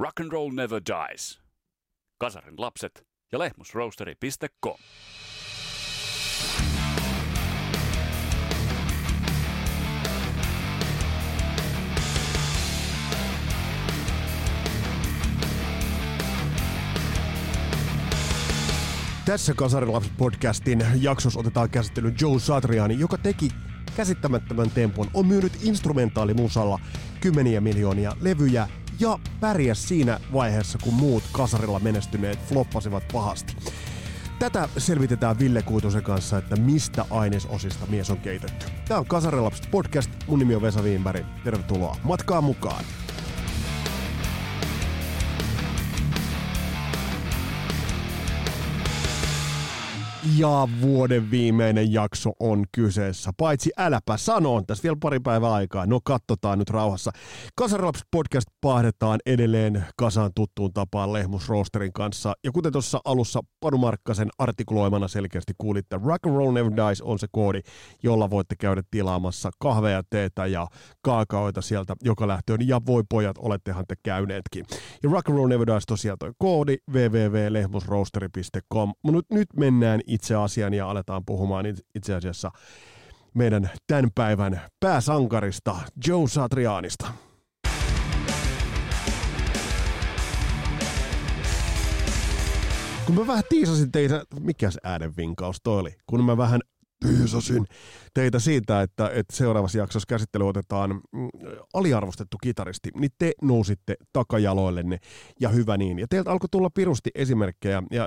Rock and Roll Never Dies. Kasarin lapset ja lehmusroasteri.com. Tässä Kasarilapset podcastin jaksossa otetaan käsittelyyn Joe Satriani, joka teki käsittämättömän tempun, on myynyt instrumentaalimusalla kymmeniä miljoonia levyjä ja pärjäs siinä vaiheessa, kun muut kasarilla menestyneet floppasivat pahasti. Tätä selvitetään Ville Kuitusen kanssa, että mistä ainesosista mies on keitetty. Tämä on Kasarilapset podcast, mun nimi on Vesa Wienberg, tervetuloa matkaan mukaan. Ja vuoden viimeinen jakso on kyseessä. Paitsi äläpä sano, on tässä vielä pari päivää aikaa. No katsotaan nyt rauhassa. Kasarilaps podcast paahdetaan edelleen kasaan tuttuun tapaan Lehmus Roosterin kanssa. Ja kuten tuossa alussa Panu Markkasen artikuloimana selkeästi kuulitte, Rock and Roll Never Dies on se koodi, jolla voitte käydä tilaamassa kahvea, teetä ja kaakaoita sieltä joka lähtöön. Ja voi pojat, olettehan te käyneetkin. Ja Rock and Roll Never Dies tosiaan toi koodi www.lehmusroosteri.com. Mutta nyt mennään itse asiaan ja aletaan puhumaan itse asiassa meidän tämän päivän pääsankarista, Joe Satrianista. Kun mä vähän tiisasin teitä, mikä se äänenvinkaus toi oli, kun mä vähän tiisasin teitä siitä, että, että seuraavassa jaksossa käsittely otetaan mm, aliarvostettu kitaristi, niin te nousitte takajaloillenne ja hyvä niin. Ja teiltä alkoi tulla pirusti esimerkkejä ja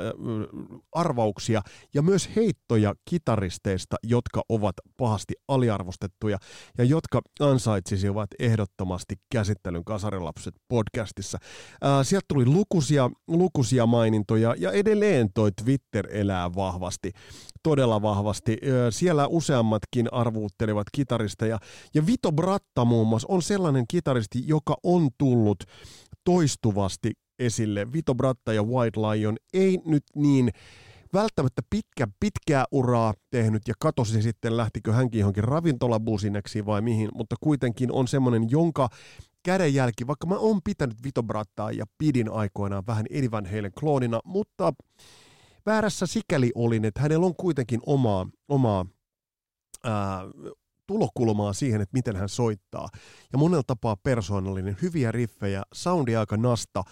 arvauksia ja myös heittoja kitaristeista, jotka ovat pahasti aliarvostettuja ja jotka ansaitsisivat ehdottomasti käsittelyn Kasarilapset podcastissa. Ää, sieltä tuli lukuisia, lukuisia mainintoja ja edelleen toi Twitter elää vahvasti, todella vahvasti. Siellä useammatkin arvuuttelevat kitaristeja. Ja Vito Bratta muun muassa on sellainen kitaristi, joka on tullut toistuvasti esille. Vito Bratta ja White Lion ei nyt niin välttämättä pitkä, pitkää uraa tehnyt ja katosi sitten, lähtikö hänkin johonkin ravintolabusineksi vai mihin, mutta kuitenkin on semmoinen, jonka kädenjälki, vaikka mä oon pitänyt Vito Brattaa ja pidin aikoinaan vähän Eddie Van kloonina, mutta väärässä sikäli olin, että hänellä on kuitenkin omaa, omaa ää, tulokulmaa siihen, että miten hän soittaa. Ja monella tapaa persoonallinen, hyviä riffejä, soundi aika nasta,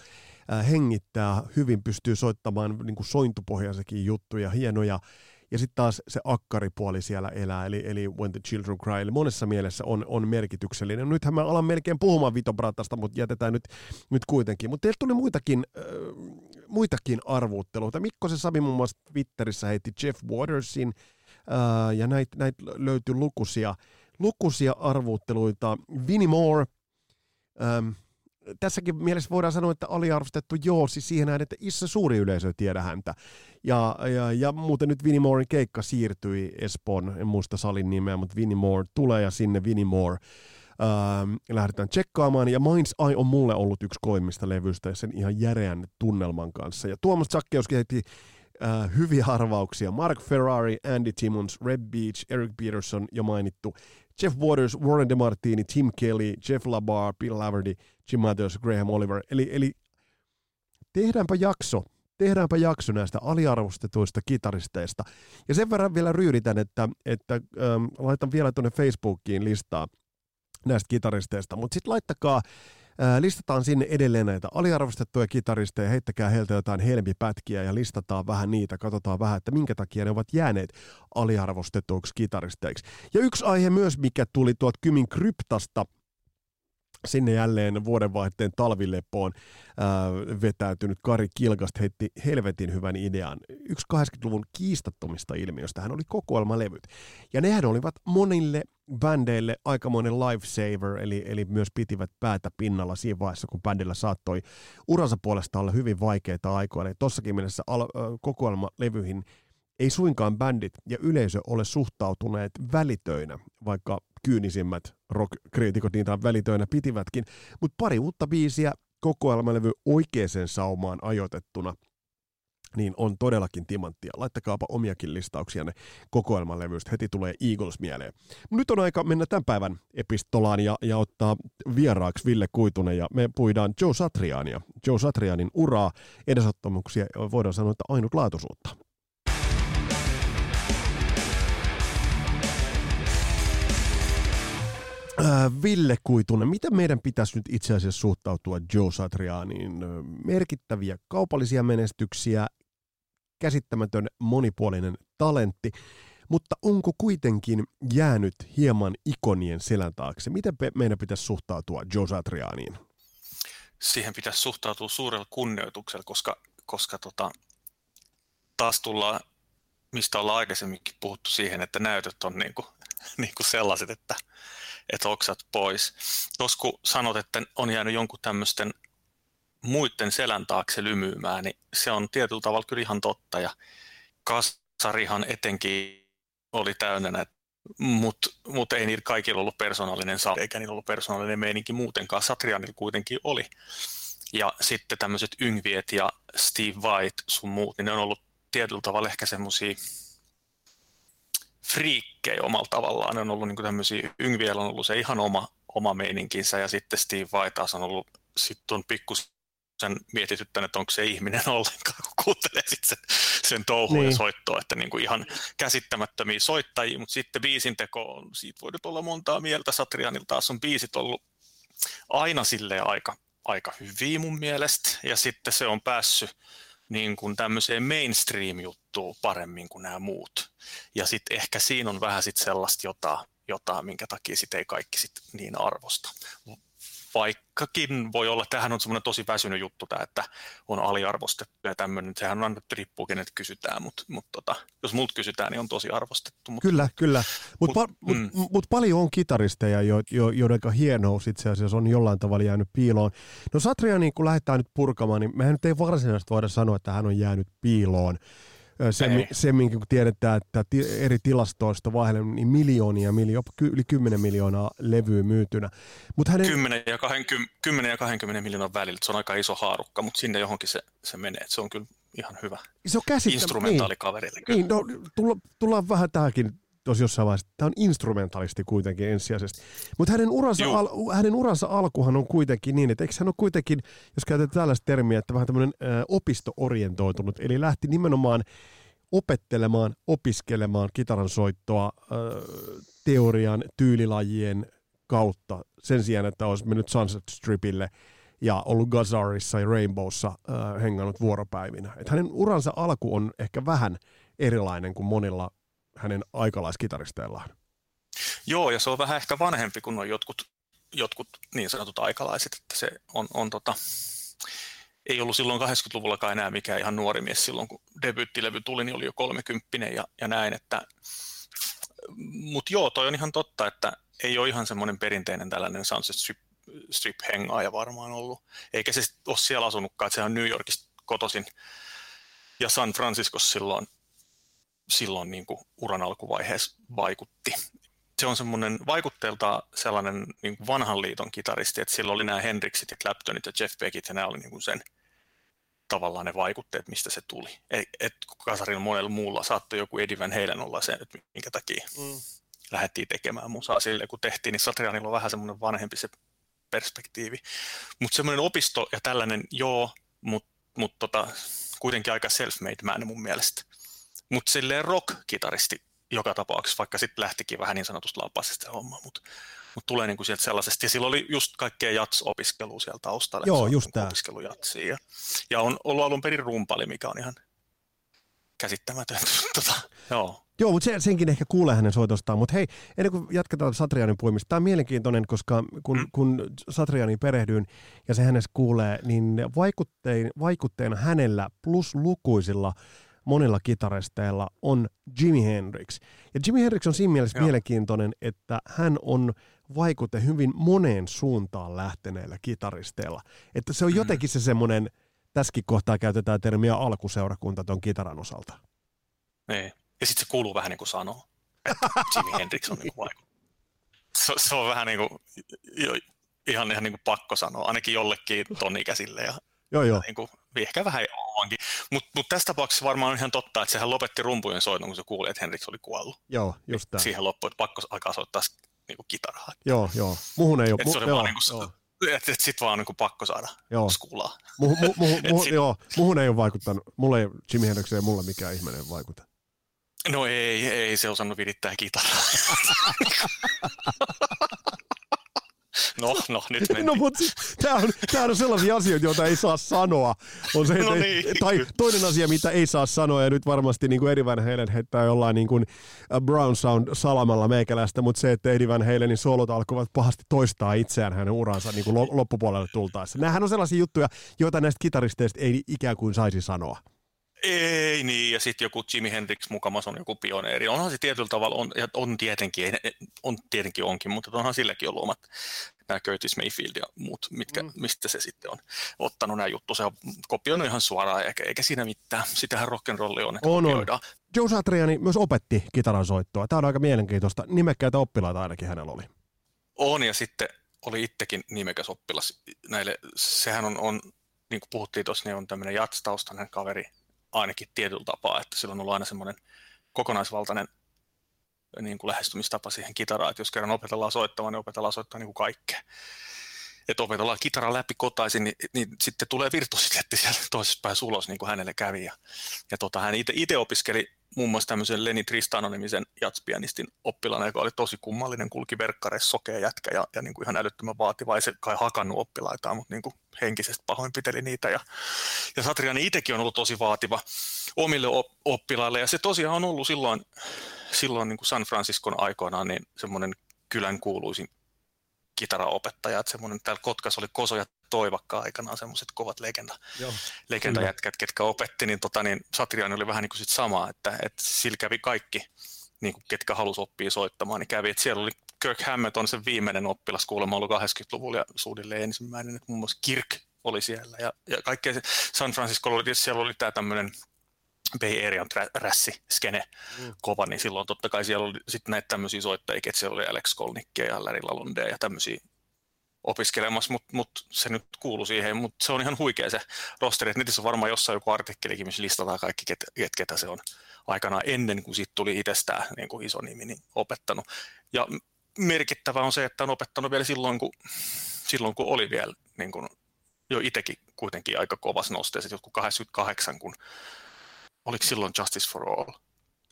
ää, hengittää hyvin, pystyy soittamaan niin kuin sointupohjaisekin juttuja, hienoja. Ja sitten taas se akkaripuoli siellä elää, eli, eli When the Children Cry, eli monessa mielessä on, on merkityksellinen. Nythän mä alan melkein puhumaan Vito Bratasta, mutta jätetään nyt, nyt kuitenkin. Mutta teillä tuli muitakin, äh, muitakin arvuutteluita. Mikko se Sami muun muassa Twitterissä heitti Jeff Watersin, äh, ja näitä näit löytyi lukuisia, lukuisia arvuutteluita. Vinnie Moore, ähm, tässäkin mielessä voidaan sanoa, että aliarvostettu joo, siis siihen näin, että issä suuri yleisö ei tiedä häntä. Ja, ja, ja muuten nyt Vinnie Mooren keikka siirtyi Espoon, en muista salin nimeä, mutta Vinnie Moore tulee ja sinne Vinnie Moore ähm, lähdetään tsekkaamaan. Ja Minds Eye on mulle ollut yksi koimmista levyistä ja sen ihan järeän tunnelman kanssa. Ja Tuomas Zakkeus kehitti äh, hyviä arvauksia. Mark Ferrari, Andy Timmons, Red Beach, Eric Peterson jo mainittu, Jeff Waters, Warren DeMartini, Tim Kelly, Jeff Labar, Bill Laverty, Jim Matthews, Graham Oliver. Eli, eli tehdäänpä jakso, tehdäänpä jakso näistä aliarvostetuista kitaristeista. Ja sen verran vielä ryyditän, että, että ähm, laitan vielä tuonne Facebookiin listaa näistä kitaristeista, mutta sitten laittakaa listataan sinne edelleen näitä aliarvostettuja kitaristeja, heittäkää heiltä jotain helmipätkiä ja listataan vähän niitä, katsotaan vähän, että minkä takia ne ovat jääneet aliarvostetuiksi kitaristeiksi. Ja yksi aihe myös, mikä tuli tuolta Kymin kryptasta, sinne jälleen vuodenvaihteen talvilepoon äh, vetäytynyt Kari Kilgast heitti helvetin hyvän idean. Yksi 80-luvun kiistattomista ilmiöistä hän oli kokoelmalevyt. Ja nehän olivat monille bändeille aikamoinen lifesaver, eli, eli myös pitivät päätä pinnalla siinä vaiheessa, kun bändillä saattoi uransa puolesta olla hyvin vaikeita aikoja. Eli tossakin mielessä al- kokoelmalevyihin ei suinkaan bändit ja yleisö ole suhtautuneet välitöinä, vaikka kyynisimmät rock-kriitikot niitä välitöinä pitivätkin, mutta pari uutta biisiä kokoelmalevy oikeaan saumaan ajoitettuna niin on todellakin timanttia. Laittakaapa omiakin listauksianne kokoelmanlevyistä. Heti tulee Eagles mieleen. Nyt on aika mennä tämän päivän epistolaan ja, ja ottaa vieraaksi Ville Kuitunen ja me puidaan Joe Satriania. Joe Satrianin uraa, edesottamuksia voidaan sanoa, että ainutlaatuisuutta. Ville Kuitunen, miten meidän pitäisi nyt itse asiassa suhtautua Joe Satrianiin? Merkittäviä kaupallisia menestyksiä, käsittämätön monipuolinen talentti, mutta onko kuitenkin jäänyt hieman ikonien selän taakse? Miten meidän pitäisi suhtautua Joe Satrianiin? Siihen pitäisi suhtautua suurella kunnioituksella, koska, koska tota, taas tullaan, mistä ollaan aikaisemminkin puhuttu siihen, että näytöt on niin kuin, niin kuin sellaiset, että, että oksat pois. Tuossa kun sanot, että on jäänyt jonkun tämmöisten muiden selän taakse lymyymään, niin se on tietyllä tavalla kyllä ihan totta. Ja Kasarihan etenkin oli täynnä näitä mutta mut ei niillä kaikilla ollut persoonallinen sali, eikä niillä ollut persoonallinen meininki muutenkaan. Satrianilla kuitenkin oli. Ja sitten tämmöiset Yngviet ja Steve White sun muut, niin ne on ollut tietyllä tavalla ehkä semmoisia friikkejä omalla tavallaan. Ne on ollut niin tämmöisiä, Yngviel on ollut se ihan oma, oma meininkinsä ja sitten Steve Vai taas on ollut, sitten on pikkusen mietityttänyt, että onko se ihminen ollenkaan, kun kuuntelee sit sen, sen touhua niin. ja soittoa, että niin kuin ihan käsittämättömiä soittajia, mutta sitten biisinteko on, siitä voi nyt olla montaa mieltä, Satrianilla taas on biisit ollut aina sille aika, aika hyviä mun mielestä, ja sitten se on päässyt niin kuin tämmöiseen mainstream-juttuun paremmin kuin nämä muut. Ja sitten ehkä siinä on vähän sit sellaista jotain, jotain, minkä takia sit ei kaikki sit niin arvosta vaikkakin voi olla, tähän on semmoinen tosi väsynyt juttu tämä, että on aliarvostettu ja tämmöinen, sehän on riippuu kenet kysytään, mutta mut tota, jos multa kysytään, niin on tosi arvostettu. Mut, kyllä, kyllä, mutta mut, pa, mm. mut, mut paljon on kitaristeja, jo, jo, joiden hienous itse asiassa on jollain tavalla jäänyt piiloon. No Satria, niin kun lähdetään nyt purkamaan, niin mehän nyt ei varsinaisesti voida sanoa, että hän on jäänyt piiloon se, semminkin kun tiedetään, että eri tilastoista vaihdellen niin miljoonia, miljo, yli 10 miljoonaa levyä myytynä. Mut hänen... 10, ja 20, 10 ja 20 miljoonan välillä, se on aika iso haarukka, mutta sinne johonkin se, se menee, se on kyllä ihan hyvä. Se on käsittä... Instrumentaalikaverille. Niin, niin no, tulla, tullaan vähän tähänkin tuossa jossain vaiheessa. Tämä on instrumentalisti kuitenkin ensisijaisesti. Mutta hänen, uransa al, hänen uransa alkuhan on kuitenkin niin, että eikö hän ole kuitenkin, jos käytetään tällaista termiä, että vähän tämmöinen äh, opisto-orientoitunut, eli lähti nimenomaan opettelemaan, opiskelemaan kitaran soittoa äh, teorian, tyylilajien kautta sen sijaan, että olisi mennyt Sunset Stripille ja ollut Gazarissa ja Rainbowssa äh, hengannut vuoropäivinä. Et hänen uransa alku on ehkä vähän erilainen kuin monilla hänen aikalaiskitaristeillaan. Joo, ja se on vähän ehkä vanhempi kuin on jotkut, jotkut niin sanotut aikalaiset, että se on, on tota, ei ollut silloin 80-luvullakaan enää mikään ihan nuori mies silloin, kun debyyttilevy tuli, niin oli jo 30 ja, ja näin, että mutta joo, toi on ihan totta, että ei ole ihan semmoinen perinteinen tällainen Sunset Strip, strip hengaaja varmaan ollut, eikä se ole siellä asunutkaan, että se on New Yorkista kotoisin ja San Francisco silloin, silloin niin kuin uran alkuvaiheessa vaikutti. Se on semmoinen vaikutteelta sellainen niin kuin vanhan liiton kitaristi, että silloin oli nämä Hendrixit ja Claptonit ja Jeff Beckit ja nämä oli niin kuin sen tavallaan ne vaikutteet, mistä se tuli. Et, et Kasarilla monella muulla saattoi joku Eddie Van Halen olla se, että minkä takia mm. lähdettiin tekemään musaa sille, kun tehtiin, niin Satrianilla on vähän semmoinen vanhempi se perspektiivi. Mutta semmoinen opisto ja tällainen, joo, mutta mut tota, kuitenkin aika self-made man mun mielestä. Mutta silleen rock-kitaristi joka tapauksessa, vaikka sitten lähtikin vähän niin sanotusta lapasesta hommaa, mutta mutta tulee niinku sieltä sellaisesta. Ja sillä oli just kaikkea jats-opiskelua siellä taustalla. Joo, just tämä. Opiskelujatsia. Ja, ja on ollut alun perin rumpali, mikä on ihan käsittämätön. tota, joo. Joo, mutta senkin ehkä kuulee hänen soitostaan. Mutta hei, ennen kuin jatketaan Satrianin puimista, tämä on mielenkiintoinen, koska kun, mm. kun Satrianin perehdyin ja se hänessä kuulee, niin vaikuttein, vaikutteena hänellä plus lukuisilla monilla kitaristeilla on Jimi Hendrix. Ja Jimi Hendrix on siinä mielessä Joo. mielenkiintoinen, että hän on vaikute hyvin moneen suuntaan lähteneillä kitaristeilla. Että se on mm. jotenkin se semmoinen, tässäkin kohtaa käytetään termiä alkuseurakunta tuon kitaran osalta. Niin. Ja sitten se kuuluu vähän niin kuin sanoo. Jimi Hendrix on niin kuin se, se, on vähän niin kuin, jo, ihan, ihan niin kuin pakko sanoa, ainakin jollekin ton ikäisille ja Joo, joo. Niin kuin, ehkä vähän omankin. Mutta mut tässä tapauksessa varmaan on ihan totta, että sehän lopetti rumpujen soiton, kun se kuuli, että Henriks oli kuollut. Joo, just tämä. Siihen loppui, että pakko alkaa soittaa niin kuin kitaraa. Joo, joo. Muhun ei ole. Että se oli joo, vaan niin kuin, joo. että et sit vaan niin kuin pakko saada Joo. skulaa. Muhu, mu, muhu, muhu, sit- joo, muhun ei ole vaikuttanut. Mulla ei Jimi Hendrix ei mulla mikään ihminen vaikuta. No ei, ei se osannut virittää kitaraa. no, no, nyt mentiin. No mutta tämä on, tää on sellaisia asioita, joita ei saa sanoa. On se, No ei, niin. Tai toinen asia, mitä ei saa sanoa, ja nyt varmasti niin kuin Eddie Van Halen heittää jollain niin kuin Brown Sound salamalla meikäläistä, mutta se, että Eddie Van Halenin solot alkoivat pahasti toistaa itseään hänen uransa niin kuin lo- loppupuolelle tultaessa. Nämähän on sellaisia juttuja, joita näistä kitaristeista ei ikään kuin saisi sanoa. Ei niin, ja sitten joku Jimi Hendrix mukamas on joku pioneeri. Onhan se tietyllä tavalla, on, ja on tietenkin, ei, on tietenkin onkin, mutta onhan silläkin ollut omat nämä Curtis Mayfield ja muut, mitkä, mm. mistä se sitten on ottanut nämä juttu. Se on kopioinut ihan suoraan, eikä, eikä siinä mitään. Sitähän rock'n'rolli on, että On, on. kopioidaan. Joe Satriani myös opetti kitaran soittoa. Tämä on aika mielenkiintoista. Nimekkäitä oppilaita ainakin hänellä oli. On, ja sitten oli itsekin nimekäs oppilas näille. Sehän on, on niin kuin puhuttiin tuossa, niin on tämmöinen jatstaustainen kaveri ainakin tietyllä tapaa, että sillä on ollut aina semmoinen kokonaisvaltainen niin kuin lähestymistapa siihen kitaraan, että jos kerran opetellaan soittamaan, niin opetellaan soittamaan niin kuin kaikkea. Että opetellaan kitara läpi kotaisin, niin, niin sitten tulee virtuositeetti siellä toisessa päässä ulos, niin kuin hänelle kävi. Ja, ja tota, hän itse opiskeli muun muassa tämmöisen Lenny Tristano-nimisen jatspianistin oppilaana, joka oli tosi kummallinen, kulki verkkareissa sokea jätkä ja, ja niin kuin ihan älyttömän vaativa, ei se kai hakannut oppilaitaan, mutta niin kuin henkisesti pahoinpiteli niitä. Ja, ja Satriani itsekin on ollut tosi vaativa omille op- oppilaille, ja se tosiaan on ollut silloin, silloin niin kuin San Franciscon aikoinaan niin semmoinen kylän kuuluisin kitaraopettaja, että semmoinen täällä Kotkassa oli Koso ja Toivakka aikanaan semmoiset kovat legenda, Joo. legendajätkät, ketkä opetti, niin, tota, niin Satriani oli vähän niin kuin sit sama, että, että sillä kävi kaikki, niin kuin ketkä halusi oppia soittamaan, niin kävi, että siellä oli Kirk Hammett on se viimeinen oppilas kuulemma ollut 80-luvulla ja suunnilleen ensimmäinen, että muun muassa Kirk oli siellä ja, ja kaikkea San Francisco oli, siellä oli tämä tämmöinen Bay Arean rässi, skene Mm. kova, niin silloin totta kai siellä oli sitten näitä tämmöisiä soittajia, että siellä oli Alex Kolnikkia ja Larry Lalonde ja tämmöisiä opiskelemassa, mutta mut se nyt kuuluu siihen, mutta se on ihan huikea se rosteri, että netissä on varmaan jossain joku artikkelikin, missä listataan kaikki, ket, ket, ketä se on aikanaan ennen kuin siitä tuli itsestään niin kuin iso nimi, niin opettanut. Ja merkittävä on se, että on opettanut vielä silloin, kun, silloin, kun oli vielä niin kuin, jo itsekin kuitenkin aika kovas nosteessa, jotkut 88, kun oliko silloin Justice for All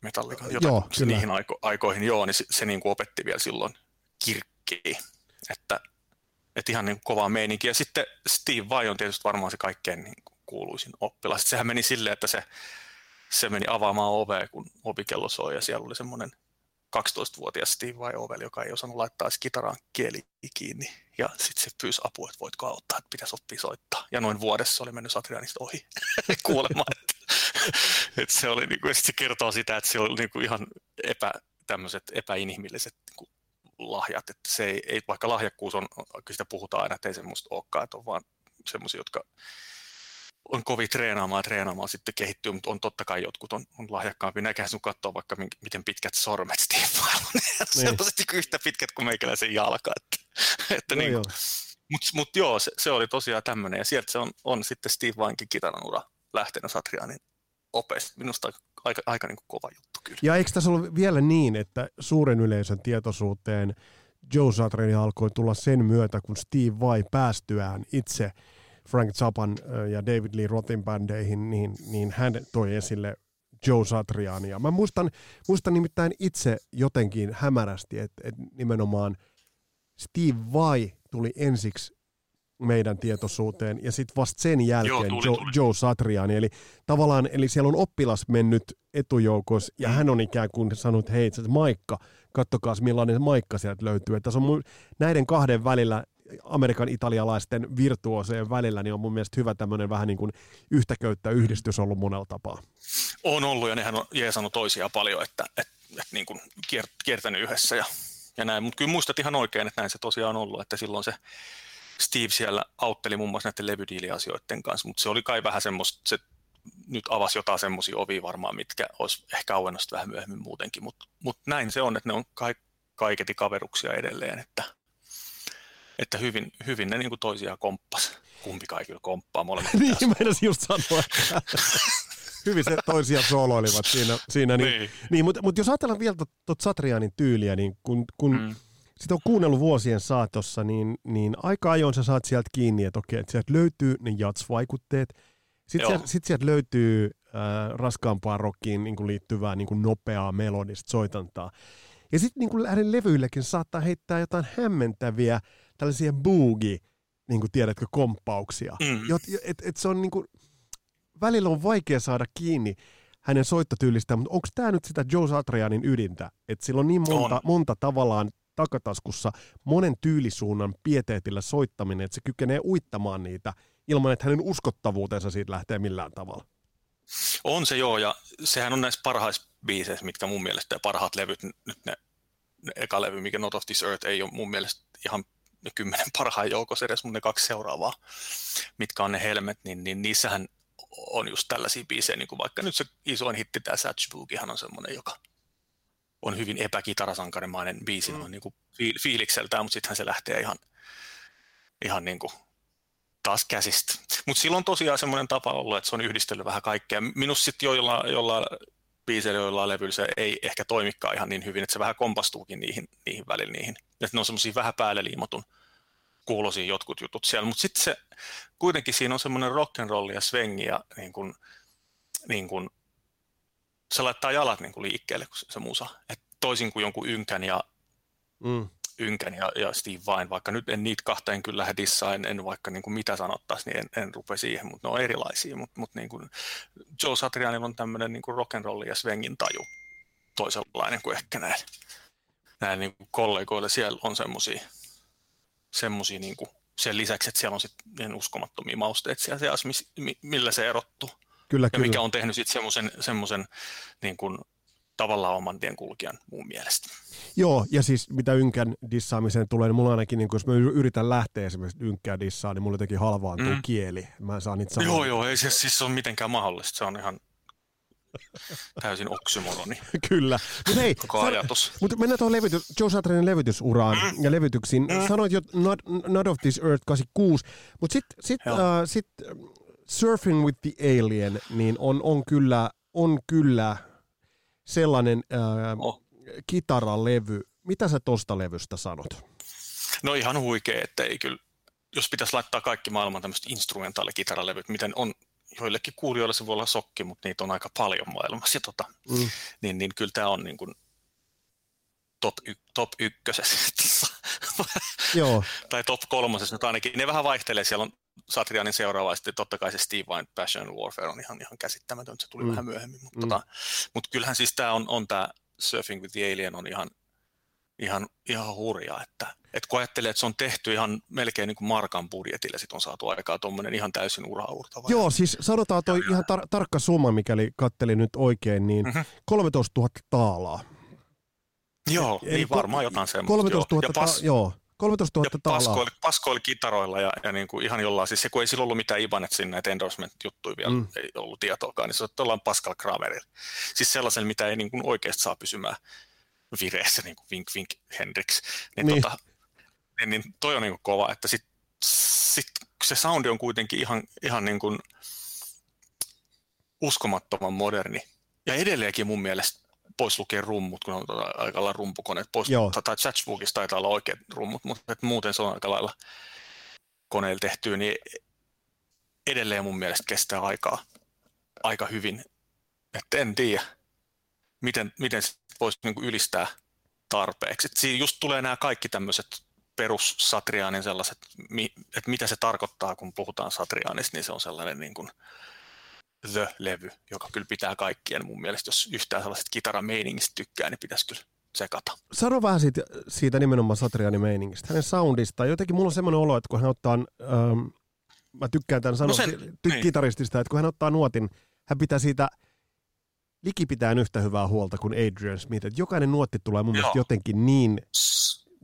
Metallica, jota, Joo, kyllä. niihin aiko, aikoihin, joo, niin se, se niin kuin opetti vielä silloin kirkkiin, että, että ihan niin kuin kovaa meininkiä. Ja sitten Steve Vai on tietysti varmaan se kaikkein niin kuin kuuluisin oppilas. Sehän meni silleen, että se, se meni avaamaan ovea, kun ovikello soi, ja siellä oli semmoinen 12-vuotias Steve Vai oveli, joka ei osannut laittaa edes kitaraan kieli kiinni. Ja sitten se pyysi apua, että voitko auttaa, että pitäisi oppia soittaa. Ja noin vuodessa oli mennyt Satrianista ohi kuulemma. Että, että se, oli, niin kuin, se kertoo sitä, että se oli niin kuin ihan epä, tämmöiset epäinhimilliset niin kuin lahjat. Että se ei, ei, vaikka lahjakkuus on, kyllä sitä puhutaan aina, että ei semmoista olekaan, että on vaan semmoisia, jotka on kovin treenaamaan ja treenaamaan sitten kehittyy, mutta on totta kai jotkut on, on lahjakkaampi. Näkään sun katsoa vaikka mink- miten pitkät sormet Steve on. Niin. Sellaiset niin yhtä pitkät kuin meikäläisen jalka. Että, että niin joo. Mutta mut joo, se, se, oli tosiaan tämmöinen. Ja sieltä se on, on sitten Steve Vainkin kitaran ura lähtenyt Satrianin opeista. Minusta aika, aika, aika niin kuin kova juttu kyllä. Ja eikö tässä ollut vielä niin, että suuren yleisön tietoisuuteen Joe Satriani alkoi tulla sen myötä, kun Steve Vai päästyään itse Frank Zappan ja David Lee Rothin bändeihin, niin, niin hän toi esille Joe Satriania. Mä muistan, muistan nimittäin itse jotenkin hämärästi, että, että nimenomaan Steve Vai tuli ensiksi meidän tietoisuuteen ja sitten vasta sen jälkeen tuli, Joe, tuli. Joe Satriani. Eli tavallaan, eli siellä on oppilas mennyt etujoukossa ja Mm. hän on ikään kuin sanonut, hei, itse asiassa Maikka, kattokaa millainen Maikka sieltä löytyy. Että on mun, näiden kahden välillä, Amerikan italialaisten virtuoseen välillä, niin on mun mielestä hyvä tämmöinen vähän niin kuin yhtäköyttä yhdistys ollut monella tapaa. On ollut ja nehän on jeesannut toisiaan paljon, että, että, että niin kuin kier- kiertänyt yhdessä ja, ja näin. Mutta kyllä muistat ihan oikein, että näin se tosiaan on ollut, että silloin se Steve siellä autteli muun muassa näiden levydiiliasioiden kanssa, mutta se oli kai vähän semmoista, se nyt avasi jotain semmoisia ovia varmaan, mitkä olisi ehkä auennosta vähän myöhemmin muutenkin, mutta mut näin se on, että ne on kai, kaiketi kaveruksia edelleen, että että hyvin, hyvin ne niin kuin toisiaan komppas. Kumpi kyllä komppaa, molemmat Niin, meinasin just sanoa, hyvin se toisia sooloilivat siinä. siinä niin, Niin. niin mutta, mutta jos ajatellaan vielä tuota Satrianin tyyliä, niin kun, kun mm. Sitä on kuunnellut vuosien saatossa, niin, niin aika ajoin sä saat sieltä kiinni, että okei, että sieltä löytyy ne jats-vaikutteet, sitten sieltä, sit sieltä löytyy äh, raskaampaan rockiin niin kuin liittyvää niin kuin nopeaa melodista soitantaa. Ja sitten niin kuin hänen levyillekin saattaa heittää jotain hämmentäviä tällaisia boogie, niin kuin tiedätkö, komppauksia. Mm. Jot, et, et se on niin kuin, välillä on vaikea saada kiinni hänen soittotyylistään, mutta onko tämä nyt sitä Joe Satrianin ydintä, että sillä on niin monta, On. monta tavallaan takataskussa monen tyylisuunnan pieteetillä soittaminen, että se kykenee uittamaan niitä ilman, että hänen uskottavuutensa siitä lähtee millään tavalla. On se joo, ja sehän on näissä parhaissa biiseissä, mitkä mun mielestä ja parhaat levyt, nyt ne, ne eka levy, mikä Not of This Earth, ei ole mun mielestä ihan ne kymmenen parhaan joukossa edes, mutta ne kaksi seuraavaa, mitkä on ne helmet, niin, niin niissähän on just tällaisia biisejä, niin kuin vaikka nyt se isoin hitti, tämä Satch on semmoinen, joka on hyvin epäkitarasankarimainen biisi, mm. on niin kuin fiil- fiilikseltään, mutta sittenhän se lähtee ihan, ihan niin kuin taas käsistä. Mutta silloin tosiaan semmoinen tapa ollut, että se on yhdistellyt vähän kaikkea. Minusta sitten joilla, joilla biiseillä, joilla levyillä se ei ehkä toimikaan ihan niin hyvin, että se vähän kompastuukin niihin, niihin välillä niihin. Että ne on semmoisia vähän päälle liimatun kuulosia jotkut jutut siellä, mutta sitten se kuitenkin siinä on semmoinen rock'n'roll ja svengi ja niin kun, niin kun, se laittaa jalat niin kun liikkeelle, kun se, se musa. Et toisin kuin jonkun ynkän ja Mm. Ynkän ja, ja Steve Vai, vaikka nyt en niitä kahta en kyllä lähde en, en vaikka niin kuin mitä sanottaisi, niin en, en rupea siihen, mutta ne on erilaisia. Mutta mut niin kuin Joe Satrianilla on tämmöinen niin rock'n'roll ja swengin taju toisenlainen kuin ehkä näillä, näillä niin kuin kollegoilla. Siellä on semmoisia, semmosia niin kuin, sen lisäksi, että siellä on sitten uskomattomia mausteita siellä seassa, millä se erottuu. Kyllä, Ja kyllä. mikä on tehnyt sitten semmoisen, semmoisen niin kuin, tavallaan oman tien kulkijan mun mielestä. Joo, ja siis mitä ynkän dissaamiseen tulee, niin mulla ainakin, niin kun jos mä yritän lähteä esimerkiksi ynkkää dissaan, niin mulla jotenkin halvaantuu mm. Mm. kieli. Mä en saa niitä sanoa. Joo, joo, ei se siis ole mitenkään mahdollista. Se on ihan täysin oksymoroni Kyllä. Mutta hei, koko ajatus. Mutta mennään tuohon levytys, Joe Satrianin levytysuraan Mm. ja levytyksiin. Sanoit jo Not, Not of This Earth 86, mutta sitten sit, Joo. uh, sit, Surfing with the Alien niin on, on, kyllä, on kyllä sellainen uh, Oh. kitaralevy. Mitä sä tosta levystä sanot? No ihan huikea, että ei kyllä, jos pitäisi laittaa kaikki maailman tämmöiset instrumentaalikitaralevyt, miten on joillekin kuulijoille se voi olla sokki, mutta niitä on aika paljon maailmassa, ja tota, Mm. niin, niin kyllä tämä on niin kuin top, y, top ykkösessä, Joo, tai top kolmosessa nyt ainakin. Ne vähän vaihtelee, siellä on Satrianin seuraava, sitten totta kai se Steve Vai Passion Warfare on ihan, ihan käsittämätön, se tuli Mm. vähän myöhemmin, mutta Mm. tota, mut kyllähän siis tämä on, on tämä Surfing with the Alien on ihan, ihan, ihan hurja, että et kun ajattelee, että se on tehty ihan melkein niin kuin markan budjetilla, sit on saatu aikaa tuommoinen ihan täysin uraurtava. Joo, siis sanotaan toi ihan tar- tarkka summa, mikäli kattelin nyt oikein, niin Mhm. 13 000 taalaa. Joo, Eli niin varmaan jotain semmoista. 13 000, joo. Ja, pas, ta- joo, 13 000 ja taalaa. paskoili, paskoili kitaroilla ja, ja niin kuin ihan jollain, siis se kun ei silloin ollut mitään Ibanet sinne, näitä endorsement-juttuja vielä, Mm. ei ollut tietoakaan, niin se on jollain Pascal Kramerilla. Siis sellaisen, mitä ei niin kuin oikeasti saa pysymään vireessä, niin kuin Vink Vink Hendrix. Niin. niin. Tota, niin, niin toi on niin kuin kova, että sit, sit se soundi on kuitenkin ihan, ihan niin kuin uskomattoman moderni. Ja edelleenkin mun mielestä pois lukee rummut, kun on tota aika lailla rumpukoneet pois. Joo. Tai Chatchbookissa taitaa olla oikeat rummut, mutta et muuten se on aika lailla koneella tehtyä, niin edelleen mun mielestä kestää aikaa aika hyvin. Että en tiedä, miten, miten voisi niinku ylistää tarpeeksi. Et siinä just tulee nämä kaikki tämmöiset perus Satrianin sellaiset, että mitä se tarkoittaa, kun puhutaan Satrianista, niin se on sellainen niin kuin The-levy, joka kyllä pitää kaikkien mun mielestä, jos yhtään sellaiset kitarameiningistä tykkää, niin pitäisi kyllä tsekata. Sano vähän siitä, siitä nimenomaan Satrianin meiningistä, hänen soundista. Jotenkin mulla on semmoinen olo, että kun hän ottaa, ähm, mä tykkään tämän sanoa No sen, ty- niin. kitaristista, että kun hän ottaa nuotin, hän pitää siitä likipitään yhtä hyvää huolta kuin Adrian Smith. Että jokainen nuotti tulee mun Joo. mielestä jotenkin niin,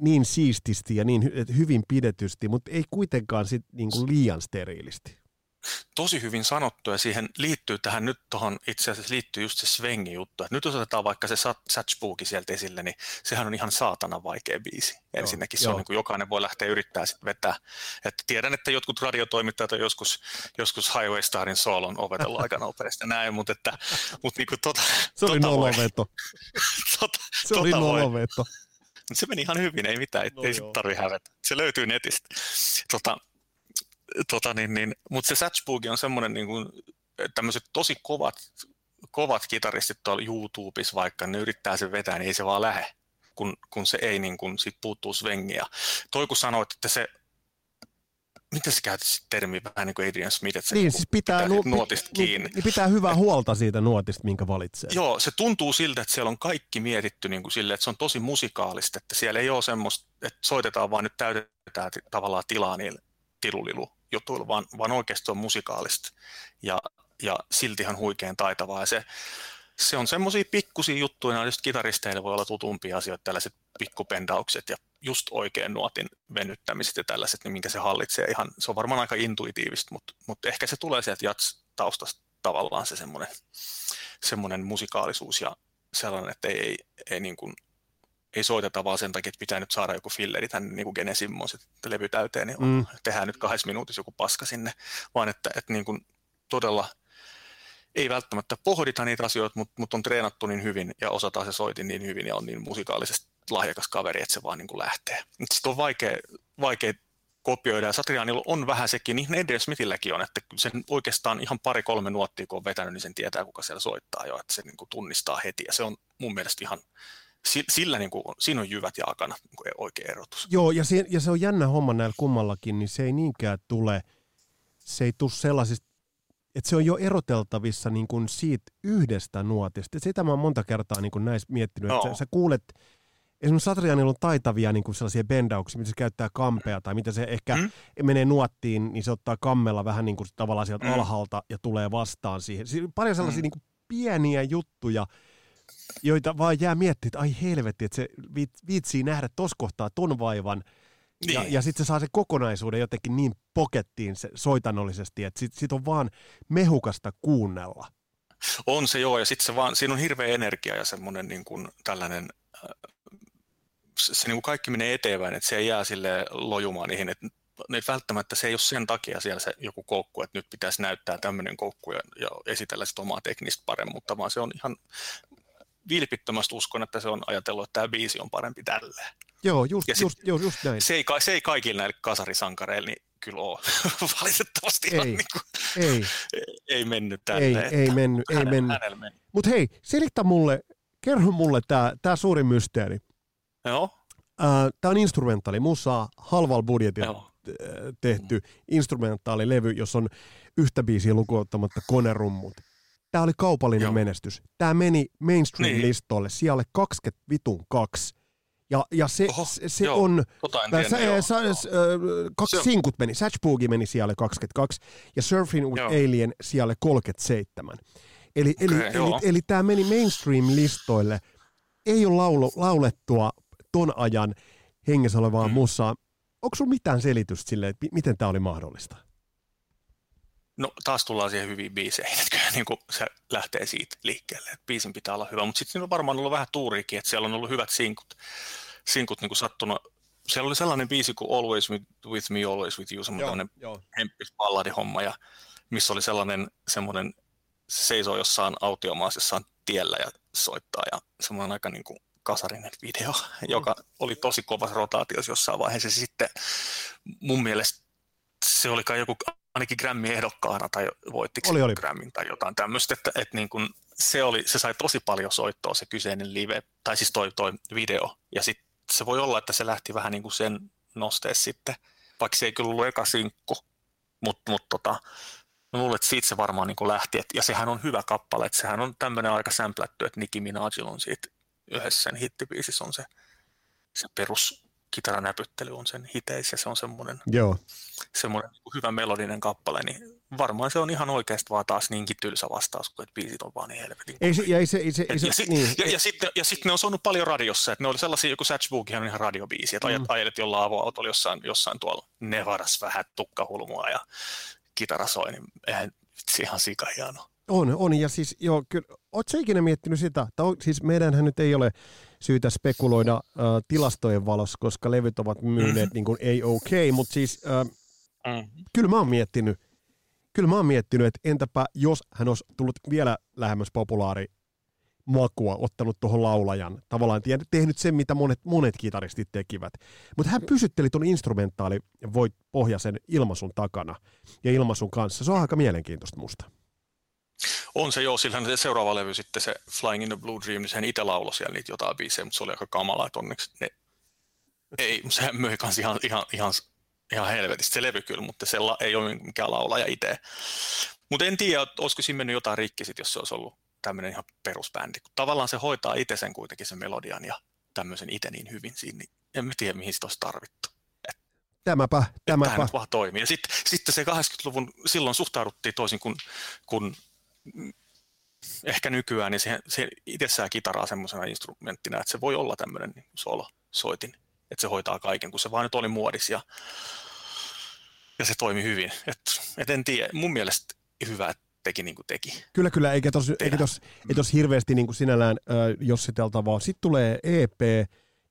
niin siististi ja niin hy- hyvin pidetysti, mutta ei kuitenkaan sit niin kuin liian steriilisti. Tosi hyvin sanottu ja siihen liittyy tähän nyt tuohon itse asiassa liittyy just se Svengi juttu. Että nyt jos otetaan vaikka se Satchbooki sieltä esille, niin sehän on ihan saatana vaikea biisi. Ensinnäkin se on niin kuin jokainen voi lähteä yrittää sitten vetää. Että tiedän, että jotkut radiotoimittajat on joskus, joskus Highway Starin soolon opetellut aika nopeasti näin, mutta, että, mutta niin kuin tota, se oli tota noloveto. tota, se oli tota noloveto. Se meni ihan hyvin, ei mitään, no ei tarvitse hävetä. Se löytyy netistä. Tota, tota niin, niin, mutta se Satchboogi on semmoinen niin kuin, tämmöiset tosi kovat, kovat kitaristit tuolla YouTubessa vaikka, ne yrittää sen vetää, niin ei se vaan lähe, kun, kun se ei niin kuin, sit puuttuu svengiä. Toi kun sanoit, että se miten sä käytät termi vähän niin kuin Adrian Smith, että se niin, siis pitää, pitää nu, nuotista kiinni. Niin pitää hyvää huolta siitä nuotista, minkä valitsee. Joo, se tuntuu siltä, että siellä on kaikki mietitty niin kuin sille, että se on tosi musikaalista, että siellä ei ole semmoista, että soitetaan vaan nyt täytetään tavallaan tilaa niille tilulilu jutuilla, vaan, vaan oikeasti on musikaalista ja, ja silti ihan huikean taitavaa. Ja se, se on semmoisia pikkusia juttuja, just kitaristeille voi olla tutumpia asioita, tällaiset pikkupendaukset ja just oikein nuotin venyttämiset ja tällaiset, niin minkä se hallitsee ihan, se on varmaan aika intuitiivista, mutta, mutta ehkä se tulee sieltä jats-taustasta tavallaan se semmoinen, semmoinen musikaalisuus ja sellainen, että ei, ei, ei niin kuin ei soiteta vaan sen takia, että pitää nyt saada joku filleri tänne niin kuin Gene Simmons, että levy täyteen, niin mm. tehdään nyt kahdessa minuutissa joku paska sinne, vaan että, että niin kuin todella ei välttämättä pohdita niitä asioita, mutta, mutta on treenattu niin hyvin ja osataan se soitin niin hyvin ja on niin musikaalisesti lahjakas kaveri, että se vaan niin kuin lähtee. Sitten on vaikea, vaikea kopioida, ja Satrianilla on vähän sekin, niin Adrian Smithilläkin on, että sen oikeastaan ihan pari-kolme nuottia, kun on vetänyt, niin sen tietää, kuka siellä soittaa jo, että se niin kuin tunnistaa heti, ja se on mun mielestä ihan sillä niin kuin, siinä on jyvät ja akana niin oikea erotus. Joo, ja se, ja se on jännä homma näillä kummallakin, niin se ei niinkään tule, se ei tule sellaisista, että se on jo eroteltavissa niin kuin siitä yhdestä nuotista. Sitä mä oon monta kertaa niin kuin näissä miettinyt, no. että sä, sä kuulet, esimerkiksi Satrianilla on taitavia niin kuin sellaisia bendauksia, mitä se käyttää kampea, tai mitä se ehkä mm. menee nuottiin, niin se ottaa kammella vähän niin kuin tavallaan sieltä mm. alhaalta ja tulee vastaan siihen. Siinä paljon sellaisia mm. niin kuin pieniä juttuja, joita vaan jää miettimään, että ai helvetti, että se viitsii nähdä tuossa kohtaa ton vaivan, niin. ja, ja sitten se saa se kokonaisuuden jotenkin niin pokettiin se soitanollisesti, että sitten sit on vaan mehukasta kuunnella. On se joo, ja sitten se vaan, siinä on hirveä energia ja semmoinen niin kuin tällainen, äh, se, se niin kuin kaikki menee eteenpäin, että se ei jää sille lojumaan niihin, että niin välttämättä se ei ole sen takia siellä se joku koukku, että nyt pitäisi näyttää tämmöinen koukku ja, ja esitellä sitä omaa teknistä paremmuutta, vaan se on ihan vilpittömästi uskon, että se on ajatellut, että tämä biisi on parempi tälleen. Joo, just, sit, just, just, just näin. Se ei, se ei kaikille näille kasarisankareille niin kyllä ole. Valitettavasti ei, niin kuin, ei. ei mennyt tälleen. Ei, ei mennyt, ei mennyt. Mutta hei, selitä mulle, kerro mulle tämä tää suuri mysteeri. Joo. Tämä on instrumentaali, musa halval budjetilla Joo. tehty instrumentaalilevy, jos on yhtä biisiä lukuottamatta konerummut. Tämä oli kaupallinen Joo. menestys. Tämä meni mainstream-listoille niin. sijalle 20 vitun kaksi. Ja, ja se, Oho, se, se on, tota tiedä, sä, joo, sä, joo. kaksi se sinkut meni, Satch Boogie meni sijalle 22 ja Surfing with joo. Alien sijalle 37. Eli, okay, eli, eli, eli tämä meni mainstream-listoille. Ei ole laulu, laulettua ton ajan hengessä olevaa mm. musaa. Onko sulla mitään selitystä sille, että miten tämä oli mahdollista? No taas tullaan siihen hyviin biiseihin, että kyllä niin kuin se lähtee siitä liikkeelle, että biisin pitää olla hyvä, mutta sitten on varmaan ollut vähän tuuriikin, että siellä on ollut hyvät sinkut, sinkut niin kuin sattunut. Siellä oli sellainen biisi kuin Always with, with Me, Always with You, semmoinen hemppis homma, ja missä oli sellainen semmoinen, seisoo jossain autiomaassa jossain tiellä ja soittaa, ja semmoinen aika niin kuin kasarinen video, mm. joka oli tosi kovassa rotaatiossa jossain vaiheessa. Se sitten mun mielestä se oli kai joku ainakin Grammy ehdokkaana tai voitti oli, oli. Grammin tai jotain tämmöistä, että, että niin kuin se, oli, se sai tosi paljon soittoa se kyseinen live, tai siis toi, toi video, ja sitten se voi olla, että se lähti vähän niin kuin sen nosteessa sitten, vaikka se ei kyllä ollut eka sinkku, mutta mut tota, mä luulen, että siitä se varmaan niin kuin lähti, et, ja sehän on hyvä kappale, että sehän on tämmöinen aika sämplätty, että Nicki Minajilla on siitä yhdessä sen hittibiisissä on se, se perus kitaranäpyttely on sen hiteissä, se on semmoinen, Joo. semmoinen hyvä melodinen kappale, niin varmaan se on ihan oikeasti vaan taas niinkin tylsä vastaus, kun että biisit on vaan niin helvetin. Ei se, ja, ei se, ei se, ei se, ja, niin. ja, ja, sitten, ja sitten ne on soinut paljon radiossa, että ne oli sellaisia, joku Satchbookihan on ihan radiobiisi, että mm. ajelet jollain avoautolla jossain, jossain tuolla Nevadas vähän tukkahulmua ja kitara soi, niin eihän se ihan sika hieno. On, on. Ja siis joo, kyllä, ootko ikinä miettinyt sitä, tai on, siis meidänhän nyt ei ole syytä spekuloida äh, tilastojen valossa, koska levyt ovat myyneet niin kuin ei okay, mutta siis äh, mm. kyllä mä oon miettinyt, kyllä mä oon miettinyt, että entäpä jos hän olisi tullut vielä lähemmäs populaari makua, ottanut tuohon laulajan, tavallaan tehnyt sen, mitä monet, monet kitaristit tekivät. Mutta hän pysytteli tuon instrumentaali voit pohjaisen ilmaisun takana ja ilmaisun kanssa. Se on aika mielenkiintoista musta. On se joo, sillä se seuraava levy sitten se Flying in the Blue Dream, niin sehän itse lauloi siellä niitä jotain biisejä, mutta se oli aika kamala, että onneksi ne ei, se möi kanssa ihan, ihan, ihan, ihan helvetistä se levy kyllä, mutta se la, ei ole mikään laulaja itse. Mutta en tiedä, olisiko siinä mennyt jotain rikki sit, jos se olisi ollut tämmöinen ihan perusbändi. Kun tavallaan se hoitaa itse sen kuitenkin sen melodian ja tämmöisen itse niin hyvin siinä, niin en mä tiedä, mihin sitä olisi tarvittu. Et, tämäpä, tämäpä. Tämä vaan toimii. Ja sitten, sitten se 80-luvun, silloin suhtauduttiin toisin kuin, kuin ehkä nykyään, niin se, se itsessään kitaraa semmoisena instrumenttina, että se voi olla tämmöinen niin solo soitin, että se hoitaa kaiken, kun se vaan nyt oli muodis ja, ja se toimi hyvin. Et, et en tiedä, mun mielestä hyvä, että teki niin kuin teki. Kyllä, kyllä, eikä tos, eikä tos, ei tos hirveästi niin kuin sinällään äh, jossiteltavaa. Sitten tulee EP,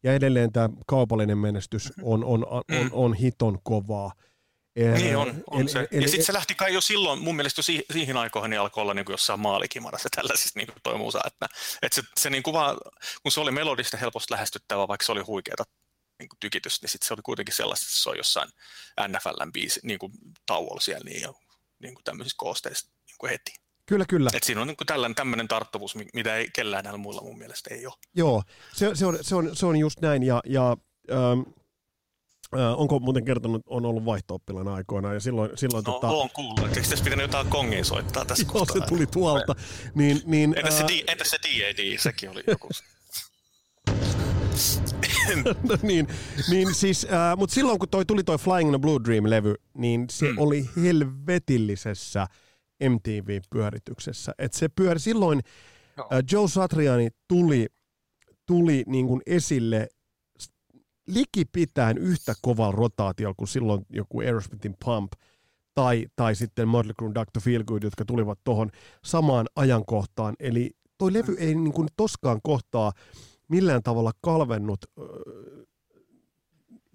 ja edelleen tämä kaupallinen menestys on, on, on, on, on hiton kovaa. Niin on, on eli, se. Eli, ja sitten se lähti kai jo silloin, mun mielestä jo si- siihen aikoihin niin alkoi olla niin kuin jossain maalikimarassa tällaisista niin kuin toi musa, että, että se, se niin kuin vaan, kun se oli melodista helposti lähestyttävä, vaikka se oli huikeata niin kuin tykitys, niin sitten se oli kuitenkin sellaista, että se on jossain NFLn biisi, niin kuin tauolla siellä niin, niin kuin tämmöisissä koosteissa niin kuin heti. Kyllä, kyllä. Et siinä on niin tällainen tämmöinen tarttuvuus, mitä ei kellään näillä muilla mun mielestä ei ole. Joo, se, se, on, se, on, se on just näin, ja, ja ähm, Äh, onko muuten kertonut, on ollut vaihto aikoina ja silloin... silloin no, tota... on kuullut. Eikö tässä pitänyt jotain kongia soittaa tässä Joo, se tuli tuolta. Niin, niin, entäs, se, D, entäs se DAD, sekin oli joku... no niin, niin siis, äh, mutta silloin kun toi tuli toi Flying the Blue Dream-levy, niin se mm. oli helvetillisessä MTV-pyörityksessä. Et se pyöri silloin, no. äh, Joe Satriani tuli, tuli niin kuin esille likipitään yhtä kovalla rotaatiolla kuin silloin joku Aerosmithin Pump tai, tai sitten Motley Crue Dr. Feelgood, jotka tulivat tuohon samaan ajankohtaan. Eli toi levy ei niin kuin toskaan kohtaa millään tavalla kalvennut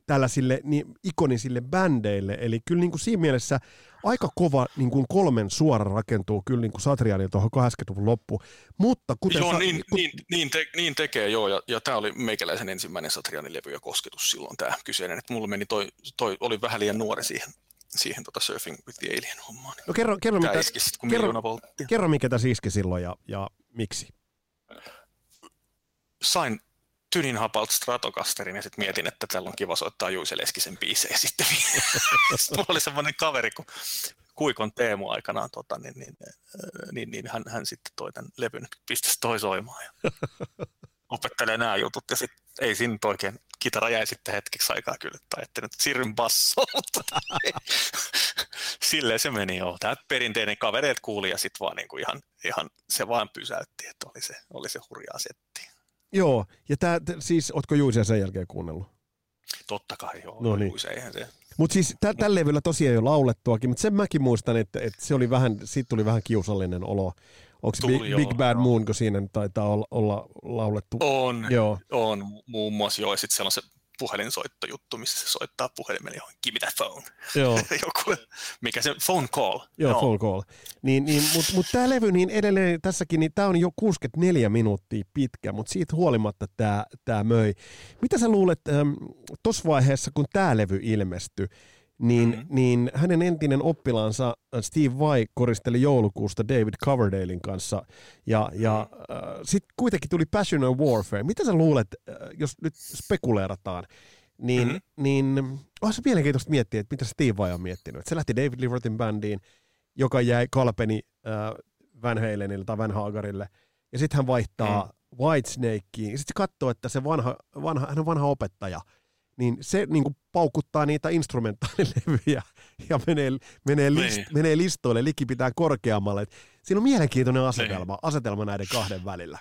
tällaisille niin ikonisille bändeille. Eli kyllä niin kuin siinä mielessä aika kova niin kuin kolmen suora rakentuu kyllä niin kuin Satrianin tuohon 80-luvun loppu. Mutta kuten joo, sa- niin, kun... niin, niin, te, niin, tekee joo, ja, ja tämä oli meikäläisen ensimmäinen Satrianin levy ja kosketus silloin tämä kyseinen, että mulla meni toi, toi oli vähän liian nuori siihen, siihen tota Surfing with the Alien hommaan. No kerro, kerro, mitä, sit, kerro, kerro mikä tässä iski silloin ja, ja miksi? Sain Tynin Hapalt Stratocasterin ja sitten mietin, että täällä on kiva soittaa Juise Leskisen biisejä sitten. sitten oli semmoinen kaveri, kun Kuikon Teemu aikanaan, tota, niin, niin, niin, niin hän, hän sitten toi tämän levyn, pistäisi toi soimaan ja opettelee nämä jutut ja sitten ei siinä oikein, kitara jäi sitten hetkeksi aikaa kyllä, että ajattelin, että siirryn bassoon, mutta silleen se meni joo. Tämä perinteinen kavereet kuuli ja sitten vaan niinku ihan, ihan, se vaan pysäytti, että oli se, oli se hurjaa settiä. Joo, ja tää, t- siis, ootko Juisia sen jälkeen kuunnellut? Totta kai, joo. No niin. se. Mutta siis tä- tällä levyllä tosiaan jo laulettuakin, mutta sen mäkin muistan, että, että se oli vähän, siitä tuli vähän kiusallinen olo. Onko se Big, Big Bad joo. Moon, kun siinä taitaa olla, olla laulettu? On, joo. on muun muassa joo, ja sitten siellä on se puhelinsoittojuttu, missä se soittaa puhelimelle johon, give me that phone. Joo. Joku, mikä se, phone call. Joo, no. phone call. Niin, niin, mutta mut tämä levy, niin edelleen tässäkin, niin tämä on jo 64 minuuttia pitkä, mutta siitä huolimatta tämä tää möi. Mitä sä luulet ähm, tuossa vaiheessa, kun tämä levy ilmestyi, niin, mm-hmm. niin hänen entinen oppilaansa äh, Steve Vai koristeli joulukuusta David Coverdalein kanssa, ja, ja mm-hmm. äh, sitten kuitenkin tuli Passion of Warfare. Mitä sä luulet, äh, jos nyt spekuleerataan, niin, mm-hmm. niin on se mielenkiintoista miettiä, että mitä Steve Vai on miettinyt. se lähti David Lee Rothin bändiin, joka jäi kalpeni äh, Van Halenille tai Van Hagarille, ja sitten hän vaihtaa mm-hmm. Whitesnakeen, ja sitten se katsoo, että se vanha, vanha, hän on vanha opettaja – niin se niin kuin paukuttaa niitä instrumentaalilevyjä ja menee, menee, list, niin. menee listoille likipitään korkeammalle. Et siinä on mielenkiintoinen asetelma, niin. asetelma näiden kahden välillä.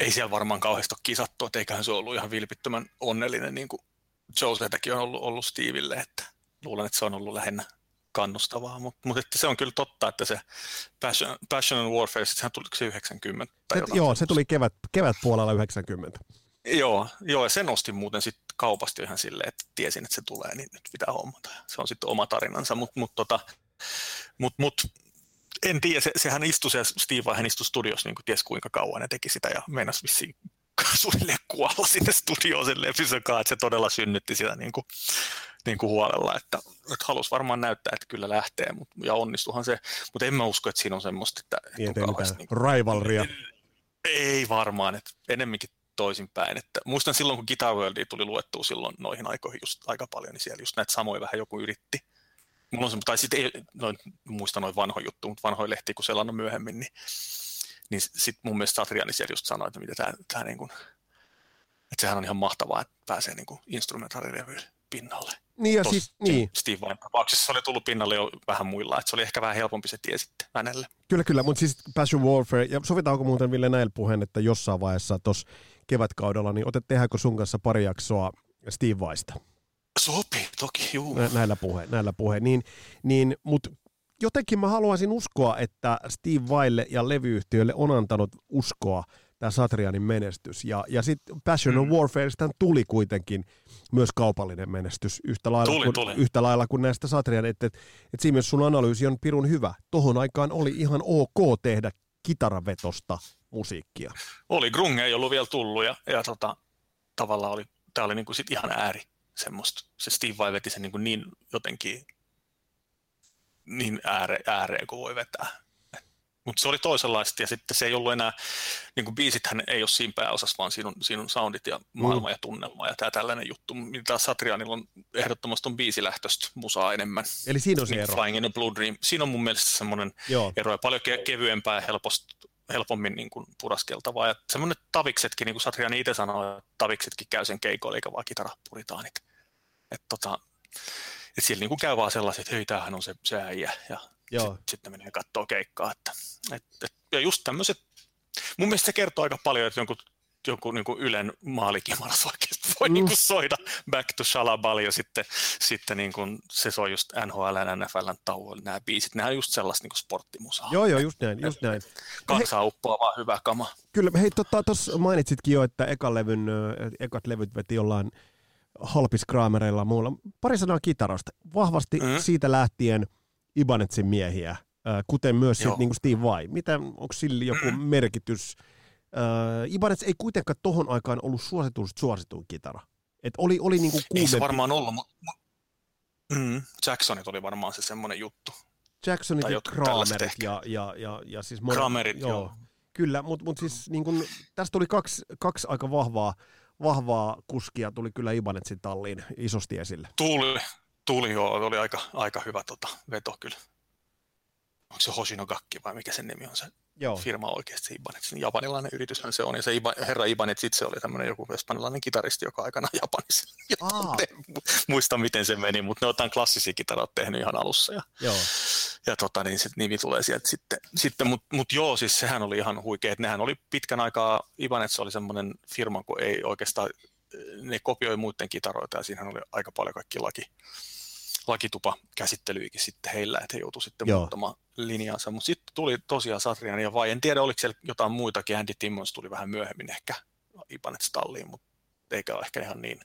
Ei siellä varmaan kauheasti ole kisattu, että eiköhän se ollut ihan vilpittömän onnellinen, niin kuin Josetäkin on ollut, ollut Steville, että luulen, että se on ollut lähinnä, kannustavaa, mutta mut se on kyllä totta, että se Passion, Passion and Warfare, sehän tuli se 90 tai se, Joo, se tuli kevät, kevät puolella 90. Joo, joo, ja sen ostin muuten sitten kaupasta ihan silleen, että tiesin, että se tulee, niin nyt pitää hommata. Se on sitten oma tarinansa, mutta mut, tota, mut, mut, en tiedä, se, sehän istui se Steve Vai, hän istui studiossa niin kuin ties kuinka kauan ne teki sitä ja meinasi vissiin suunnilleen kuolla sinne studioon sen lepisokaan, että se todella synnytti sitä niin kuin, niin kuin huolella, että, että halusi varmaan näyttää, että kyllä lähtee, mutta, ja onnistuhan se, mutta en mä usko, että siinä on semmoista, että, on kauheasti, niin kuin, rivalria. Ei varmaan, että enemmänkin toisinpäin. Että muistan silloin, kun Guitar Worldia tuli luettua silloin noihin aikoihin just aika paljon, niin siellä just näitä samoja vähän joku yritti. Mulla on se, tai sitten ei, noin, muista noin vanhoja juttuja, mutta vanhoja lehtiä, kun selannut myöhemmin, niin, niin sitten mun mielestä Satriani siellä just sanoi, että mitä tämä, tämä niin kuin, että sehän on ihan mahtavaa, että pääsee niin instrumentaalilevyyn pinnalle. Niin ja Tos, siis, niin. Steve Vain tapauksessa se oli tullut pinnalle jo vähän muilla, että se oli ehkä vähän helpompi se tie sitten hänelle. Kyllä, kyllä, mutta siis Passion Warfare, ja sovitaanko muuten Ville näillä puheen, että jossain vaiheessa tuossa kevätkaudella, niin otet tehdäänkö sun kanssa pari jaksoa Steve Vaista? Sopii, toki, juu. Nä, näillä puheen, näillä puheen. Niin, niin, mutta jotenkin mä haluaisin uskoa, että Steve Vaille ja levyyhtiöille on antanut uskoa tämä Satrianin menestys. Ja, ja sitten Passion of mm. Warfareista tuli kuitenkin myös kaupallinen menestys yhtä lailla, tuli, kuin, tuli. yhtä lailla kuin näistä Satrian. Että et, et siinä myös sun analyysi on pirun hyvä. Tohon aikaan oli ihan ok tehdä kitaravetosta musiikkia. Oli, grunge ei ollut vielä tullut ja, ja tota, tavallaan oli, tämä oli niinku sit ihan ääri semmoista. Se Steve Vai veti sen niinku niin jotenkin niin ääre, ääreen kuin voi vetää. Mutta se oli toisenlaista ja sitten se ei ollut enää, niin kuin biisithän ei ole siinä pääosassa, vaan siinä on, siinä on soundit ja maailma mm. ja tunnelma ja tämä tällainen juttu. Mitä Satrianilla on ehdottomasti on biisilähtöistä musaa enemmän. Eli siinä on se ero. Flying in a Blue Dream. Siinä on mun mielestä semmoinen ero ja paljon ke- kevyempää ja helposti, helpommin niin kuin puraskeltavaa. Ja semmoinen taviksetkin, niin kuin Satriani itse sanoi, että taviksetkin käy sen keikoille eikä vaan kitarapuritaanit. Että tota, et siellä niin kuin käy vaan sellaiset, että hei, tämähän on se, se äijä. Ja sitten menee katsoa keikkaa. Että, et, et, ja just tämmöiset, mun mielestä se kertoo aika paljon, että jonkun, jonkun niin kuin Ylen maalikimalas oikeasti voi mm. niin kuin soida Back to Shalabal ja sitten, sitten niin kuin se soi just NHL ja NFLn tauolla. Nämä biisit, nämä on just sellaista niin kuin sporttimusaa. Joo, joo, just näin, just näin. Kansaa uppoa vaan hyvä kama. Kyllä, hei, tuossa tota, mainitsitkin jo, että ekan levyn, ekat levyt veti jollain halpiskraamereilla muulla. Pari sanaa kitarasta. Vahvasti mm. siitä lähtien – Ibanetsin miehiä, kuten myös sit, niin kuin Steve Vai. Mitä, onko sillä joku mm. Merkitys? Uh, Ibanez ei kuitenkaan tohon aikaan ollut suosituista suosituin kitara. Et oli, oli niin kuumempi. Ei se varmaan ollut, mutta mm, Jacksonit oli varmaan se semmoinen juttu. Jacksonit ja Kramerit ja, ja, ja, ja siis... Mon... Kramerit, joo. joo. Kyllä, mutta mut siis niin kun, tästä tuli kaksi, kaksi aika vahvaa, vahvaa kuskia, tuli kyllä Ibanetsin talliin isosti esille. Tuli, tuli joo, oli aika, aika hyvä tota, veto kyllä. Onko se Hoshinogakki vai mikä sen nimi on se joo. firma oikeasti, Ibanez. Japanilainen yrityshän se on, ja se Iba, herra Ibanez itse oli tämmöinen joku espanjalainen kitaristi, joka aikana Japanissa. Muista miten se meni, mutta ne on klassisia kitaroita tehnyt ihan alussa. Ja, joo. ja tota, niin sit nimi tulee sieltä sitten. sitten mutta mut joo, siis sehän oli ihan huikea, että nehän oli pitkän aikaa, Ibanez oli semmoinen firma, kun ei oikeastaan, ne kopioi muiden kitaroita, ja siinähän oli aika paljon kaikki laki, lakitupa käsittelyikin sitten heillä, että he joutuivat sitten Joo. muuttamaan linjansa. Mutta sitten tuli tosiaan Satrian ja vai, en tiedä oliko siellä jotain muitakin, Andy Timmons tuli vähän myöhemmin ehkä Ibanez talliin, mutta eikä ole ehkä ihan niin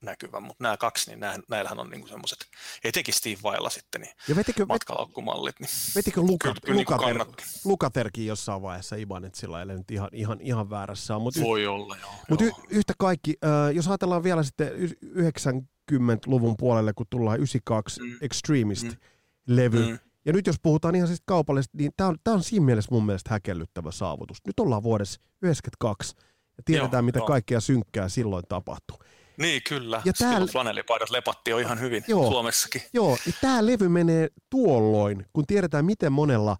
näkyvä, mutta nämä kaksi, niin nää, näillähän on niinku semmoiset, etenkin Steve Vailla sitten, niin ja vetikö, matkalaukkumallit. Niin vetikö Luka, kyllä, Lukater, niin Lukaterkin jossain vaiheessa Ibanezilla, ellei nyt ihan, ihan, ihan väärässä on. Mut Voi y- olla, joo. Mutta y- yhtä kaikki, äh, jos ajatellaan vielä sitten 90-luvun puolelle, kun tullaan 92 mm. Extremist-levy, mm. Ja nyt jos puhutaan ihan siis kaupallisesti, niin tämä on, on siinä mielessä mun mielestä häkellyttävä saavutus. Nyt ollaan vuodessa 92 ja tiedetään, joo, mitä joo. kaikkea synkkää silloin tapahtuu. Niin, kyllä. Ja tää... Silloin flanellipaidat lepatti jo ihan hyvin joo, Suomessakin. Joo, ja tämä levy menee tuolloin, kun tiedetään, miten monella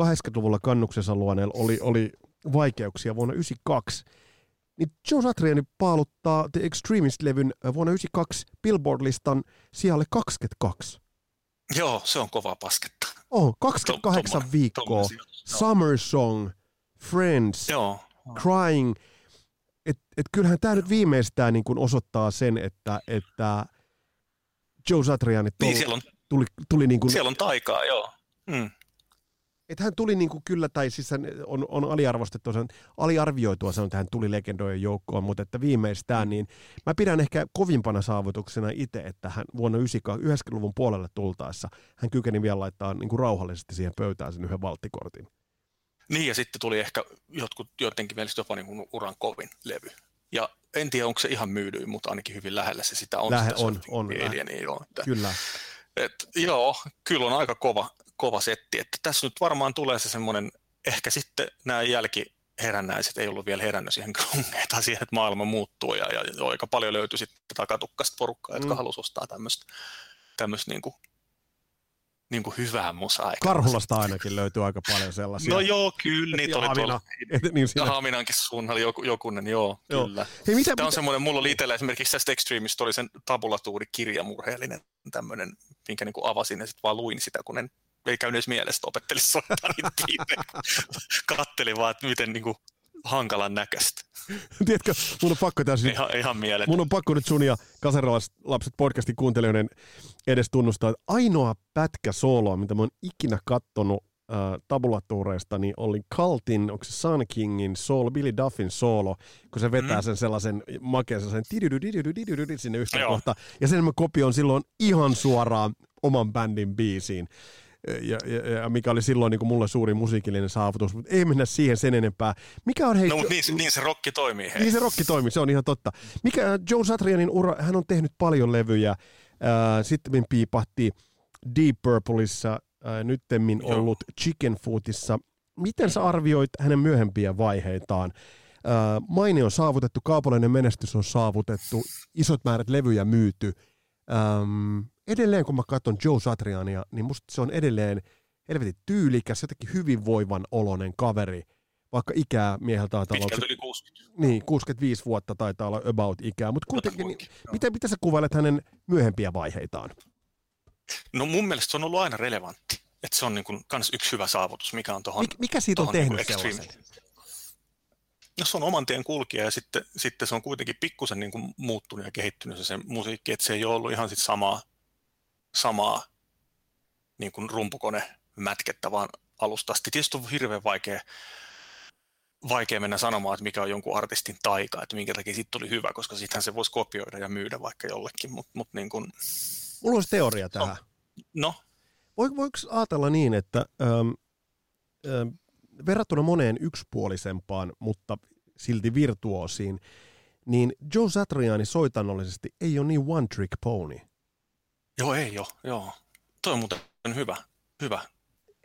80-luvulla kannuksessa luoneella oli, oli vaikeuksia vuonna 1992 niin Joe Satriani paaluttaa The Extremist-levyn vuonna 1992 Billboard-listan sijalle 22. Joo, se on kova pasketta. Oh, 28 Tom, viikkoa. Summer Song, Friends, Joo. Crying. Et, et kyllähän tämä nyt viimeistään niin kun osoittaa sen, että, että Joe Satriani... Tol... Niin, siellä on tuli, tuli niin kuin, Siellä on taikaa, joo. Mm. Että hän tuli niin kuin kyllä, tai siis hän on, on aliarvostettu, se on aliarvioitua se on, että hän tuli legendojen joukkoon, mutta että viimeistään, niin mä pidän ehkä kovimpana saavutuksena itse, että hän vuonna 90-luvun puolelle tultaessa, hän kykeni vielä laittaa niin kuin rauhallisesti siihen pöytään sen yhden valttikortin. Niin, ja sitten tuli ehkä jotkut jotenkin mielestä jopa niin kuin uran kovin levy. Ja en tiedä, onko se ihan myydyin, mutta ainakin hyvin lähellä se sitä on. Lähe, sitä on, on, niin joo, että, Kyllä. et, joo, kyllä on aika kova, kova setti. Että tässä nyt varmaan tulee se semmoinen, ehkä sitten nämä jälkiherännäiset ei ollut vielä herännyt siihen krungeita siihen, että maailma muuttuu ja, ja aika paljon löytyi sitten takatukkaista porukkaa, jotka Mm. halusi ostaa tämmöistä tämmöistä niin kuin, niin kuin hyvää musaa. Karhulasta ainakin löytyy aika paljon sellaisia. No joo, kyllä, niitä Ja oli tuolla. Hamina. Et, niin Ja siinä. Haminankin suunnalla joku, jokunen, joo, Joo. kyllä. Hei, mitä, Tämä on mitä, semmoinen, mulla oli itsellä esimerkiksi tästä Extremeista oli sen tabulatuuri kirjamurheellinen tämmöinen, minkä niin kuin avasin ja sitten vaan luin sitä, kun en, ei käynyt edes mielestä opettelisi soittaa niitä biisejä. Kattelin vaan, että miten niin kuin hankalan näköistä. tiedätkö, mun on pakko täysin Ihan, ihan mieletön. Mun on pakko nyt sun ja Kaserilaislapset podcastin kuuntelijoiden edes tunnustaa, että ainoa pätkä sooloa, mitä mä oon ikinä kattonut äh, tabulatuureista, niin oli Cultin, onko se Sun Kingin soolo, Billy Duffin soolo, kun se vetää Mm. sen sellaisen makeen sellaisen sinne yhteen Joo. kohtaan. Ja sen mä kopioin silloin ihan suoraan oman bändin biisiin. Ja, ja, ja mikä oli silloin niin kuin mulle suuri musiikillinen saavutus, mutta ei mennä siihen sen enempää. Mikä on hei, No, mutta niin, se- niin se rokki toimii. Hei. niin se rokki toimii, se on ihan totta. Mikä Joe Satrianin ura, hän on tehnyt paljon levyjä. Ää, sitten piipahti Deep Purpleissa, ää, nyttemmin Joo. ollut Chicken Footissa. Miten sä arvioit hänen myöhempiä vaiheitaan? Ää, maine on saavutettu, kaupallinen menestys on saavutettu, isot määrät levyjä myyty. Äm, edelleen kun mä katson Joe Satriania, niin musta se on edelleen helvetin tyylikäs, jotenkin hyvinvoivan oloinen kaveri, vaikka ikää mieheltä Pitkälti yli 60. niin, 65 vuotta taitaa olla about ikää, mutta kuitenkin, niin, miten, miten sä kuvailet hänen myöhempiä vaiheitaan? No mun mielestä se on ollut aina relevantti. Että se on niin kuin kans yksi hyvä saavutus, mikä on tuohon Mik, mikä siitä on tohon tehnyt niinku sellaisen? No se on oman tien kulkija ja sitten, sitten se on kuitenkin pikkusen niin kuin muuttunut ja kehittynyt se, se musiikki, että se ei ole ollut ihan sit samaa, samaa niin kuin rumpukone mätkettä vaan alusta asti. Tietysti on hirveän vaikea, vaikea mennä sanomaan, että mikä on jonkun artistin taika, että minkä takia siitä tuli hyvä, koska sittenhän se voisi kopioida ja myydä vaikka jollekin, mutta mut niin kuin, Mulla olisi teoria tähän. no, Voi, voiko ajatella niin, että ähm, ähm, verrattuna moneen yksipuolisempaan, mutta silti virtuosiin, niin Joe Satriani soitannollisesti ei ole niin one trick pony. Joo ei ole, joo. Toi on muuten hyvä, hyvä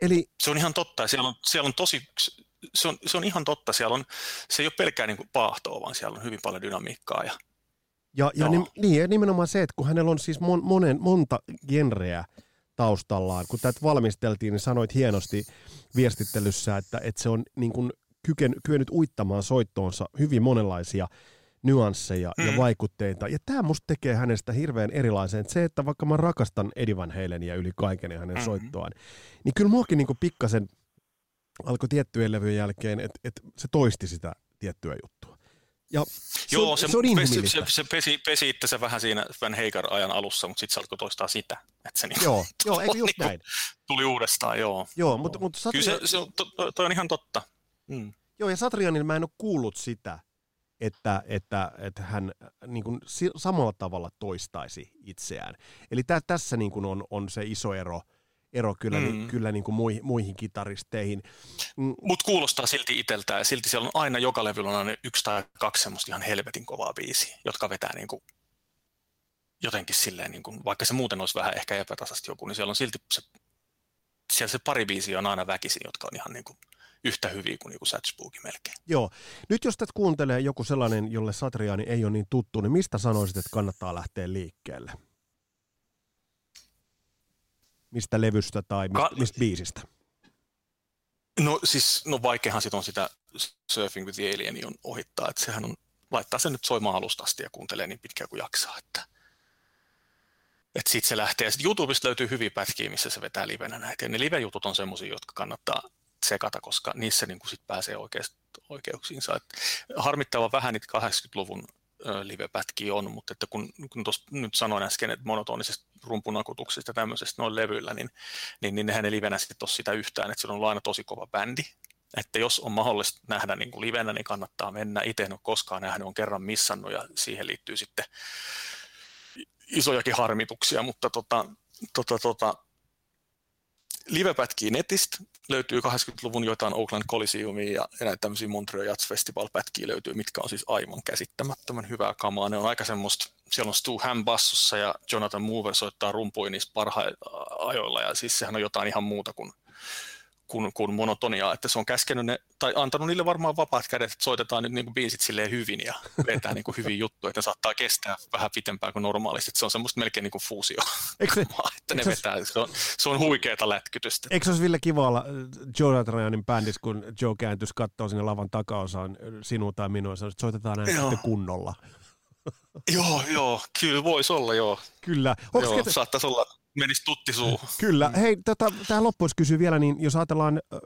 Eli Se on ihan totta. Siellä on, siellä on tosi, se on, se on ihan totta. Siellä on, se ei ole pelkkää niin paahtoa, vaan siellä on hyvin paljon dynamiikkaa. Ja, Ja, ja Joo. niin, ja nimenomaan se, että kun hänellä on siis mon, monen, monta genreä taustallaan, kun tätä valmisteltiin, niin sanoit hienosti viestittelyssä, että, että se on niin kuin kyken, kyennyt uittamaan soittoonsa hyvin monenlaisia nyansseja mm. ja Mm. vaikutteita. Ja tämä musta tekee hänestä hirveän erilaisen. Se, että vaikka mä rakastan Eddie Van Halenia yli kaiken ja hänen Mhm. soittoaan, niin kyllä muakin niin pikkasen alkoi tiettyjen levyjen jälkeen, että, että se toisti sitä tiettyä juttua. Ja se, Joo, on, se, se on pesi, se, se pesi, pesi itsensä vähän siinä Van Heikar-ajan alussa, mutta sitten se alkoi toistaa sitä. Että se niin Joo, joo, eikö just Niinku- näin? tuli uudestaan, joo. Joo, mutta, mutta Kyllä Satria, se, se on, to, toi on ihan totta. Mm. joo, ja Satrianilla mä en ole kuullut sitä, että, että, että hän äh, niin kuin, samalla tavalla toistaisi itseään. Eli tä, tässä niin kuin on, on se iso ero, ero kyllä, mm. Mm. niin, kyllä niin kuin muihin, muihin kitaristeihin. Mm, Mutta kuulostaa silti itseltään, ja silti siellä on aina joka levyllä on aina yksi tai kaksi semmoista ihan helvetin kovaa biisiä, jotka vetää niin kuin jotenkin silleen, niin kuin, vaikka se muuten olisi vähän ehkä epätasasti joku, niin siellä on silti se, siellä se pari biisiä on aina väkisin, jotka on ihan niin kuin yhtä hyviä kuin joku Satchbooki melkein. joo, nyt jos tätä kuuntelee joku sellainen, jolle Satriani ei ole niin tuttu, niin mistä sanoisit, että kannattaa lähteä liikkeelle? Mistä levystä tai mistä, Ka- mistä biisistä? No siis, no vaikeahan sit on sitä Surfing with the Alien on ohittaa, että sehän on, laittaa sen nyt soimaan alusta asti ja kuuntelee niin pitkään kuin jaksaa, että että sitten se lähtee. Sitten YouTubesta löytyy hyviä pätkiä, missä se vetää livenä näitä. Ja ne live-jutut on semmoisia, jotka kannattaa sekata, koska niissä niin sit pääsee oikeasti oikeuksiinsa. Et harmittava vähän niitä 80-luvun livepätkiä on, mutta että kun, kun tuossa nyt sanoin äsken, että monotonisesta rumpunakutuksesta ja tämmöisestä noin levyillä, niin, niin, niin nehän ei livenä sitten ole sitä yhtään, että se on aina tosi kova bändi, että jos on mahdollista nähdä niin kuin livenä, niin kannattaa mennä. Itse en ole koskaan nähnyt, on kerran missannut ja siihen liittyy sitten isojakin harmituksia, mutta tota, tota, tota, livepätkiä netistä löytyy 80-luvun jotain Oakland Coliseumia ja, näitä tämmöisiä Montreal Jazz Festival-pätkiä löytyy, mitkä on siis aivan käsittämättömän hyvää kamaa. Ne on aika semmoista, siellä on Stu Ham bassossa ja Jonathan Mover soittaa rumpuja niissä parhailla ajoilla ja siis sehän on jotain ihan muuta kuin kuin, kuin monotoniaa, että se on käskenyt ne, tai antanut niille varmaan vapaat kädet, että soitetaan nyt niin kuin biisit silleen hyvin ja vetää niin kuin hyvin juttu, että ne saattaa kestää vähän pitempään kuin normaalisti, että se on semmoista melkein niin kuin fuusio, eikö se, että ne eikö vetää, se on, se on huikeata lätkytystä. Eikö se olisi Ville kiva olla äh, Joe Ryanin bändissä, kun Joe kääntyisi katsoo sinne lavan takaosaan äh, sinua tai minua ja että soitetaan näin sitten kunnolla. joo, joo, kyllä voisi olla, joo. Kyllä. Onks joo, ketä... saattaisi olla menisi tutti suuhun. Kyllä. Hei, tota, tähän loppuun kysyä vielä, niin jos ajatellaan äh,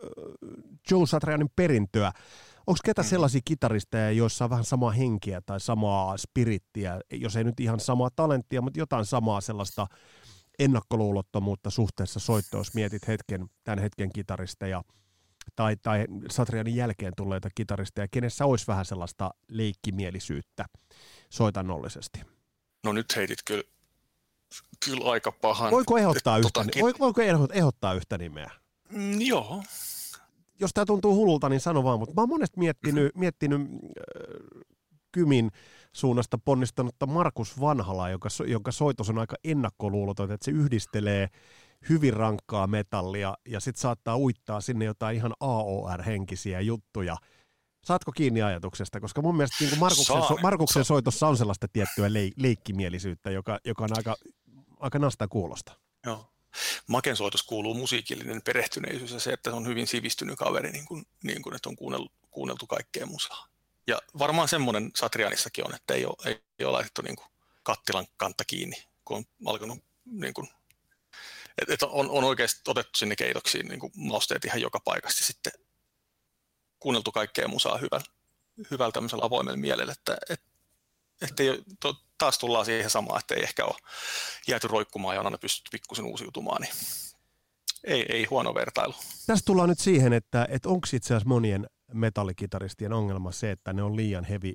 Joe Satrianin perintöä, onko ketä mm. sellaisia kitaristeja, joissa on vähän samaa henkiä tai samaa spirittiä, jos ei nyt ihan samaa talenttia, mutta jotain samaa sellaista ennakkoluulottomuutta suhteessa soittoon, jos mietit hetken, tämän hetken kitaristeja tai, tai Satrianin jälkeen tulleita kitaristeja, kenessä olisi vähän sellaista leikkimielisyyttä soitannollisesti? No nyt heitit kyllä kyllä aika pahan. Voiko ehdottaa, yhtä, tota, voiko, ehdottaa yhtä nimeä? Mm, joo. Jos tämä tuntuu hullulta, niin sano vaan, mutta mä oon monesti miettinyt, mm-hmm. miettinyt äh, Kymin suunnasta ponnistanutta Markus Vanhala, joka, jonka soitos on aika ennakkoluuloton, että se yhdistelee hyvin rankkaa metallia ja sitten saattaa uittaa sinne jotain ihan AOR-henkisiä juttuja. Saatko kiinni ajatuksesta? Koska mun mielestä niin Markuksen, so, Markuksen soitossa on sellaista tiettyä leik- leikkimielisyyttä, joka, joka on aika aika nasta kuulosta. Joo. Maken soitos kuuluu musiikillinen perehtyneisyys ja se, että on hyvin sivistynyt kaveri, niin kuin, niin kuin että on kuunneltu, kuunneltu kaikkea musaa. Ja varmaan semmoinen Satrianissakin on, että ei ole, ei, ole laitettu niin kuin kattilan kantta kiinni, kun on alkanut niin kuin, että on, on oikeasti otettu sinne keitoksiin niin kuin mausteet ihan joka paikasta sitten kuunneltu kaikkea musaa hyvällä, hyvällä tämmöisellä avoimella mielellä, että, että, että to, taas tullaan siihen samaan, että ei ehkä ole jääty roikkumaan ja on aina pystytty pikkusen uusiutumaan, niin ei, ei huono vertailu. Tässä tullaan nyt siihen, että, että onko itse asiassa monien metallikitaristien ongelma se, että ne on liian hevi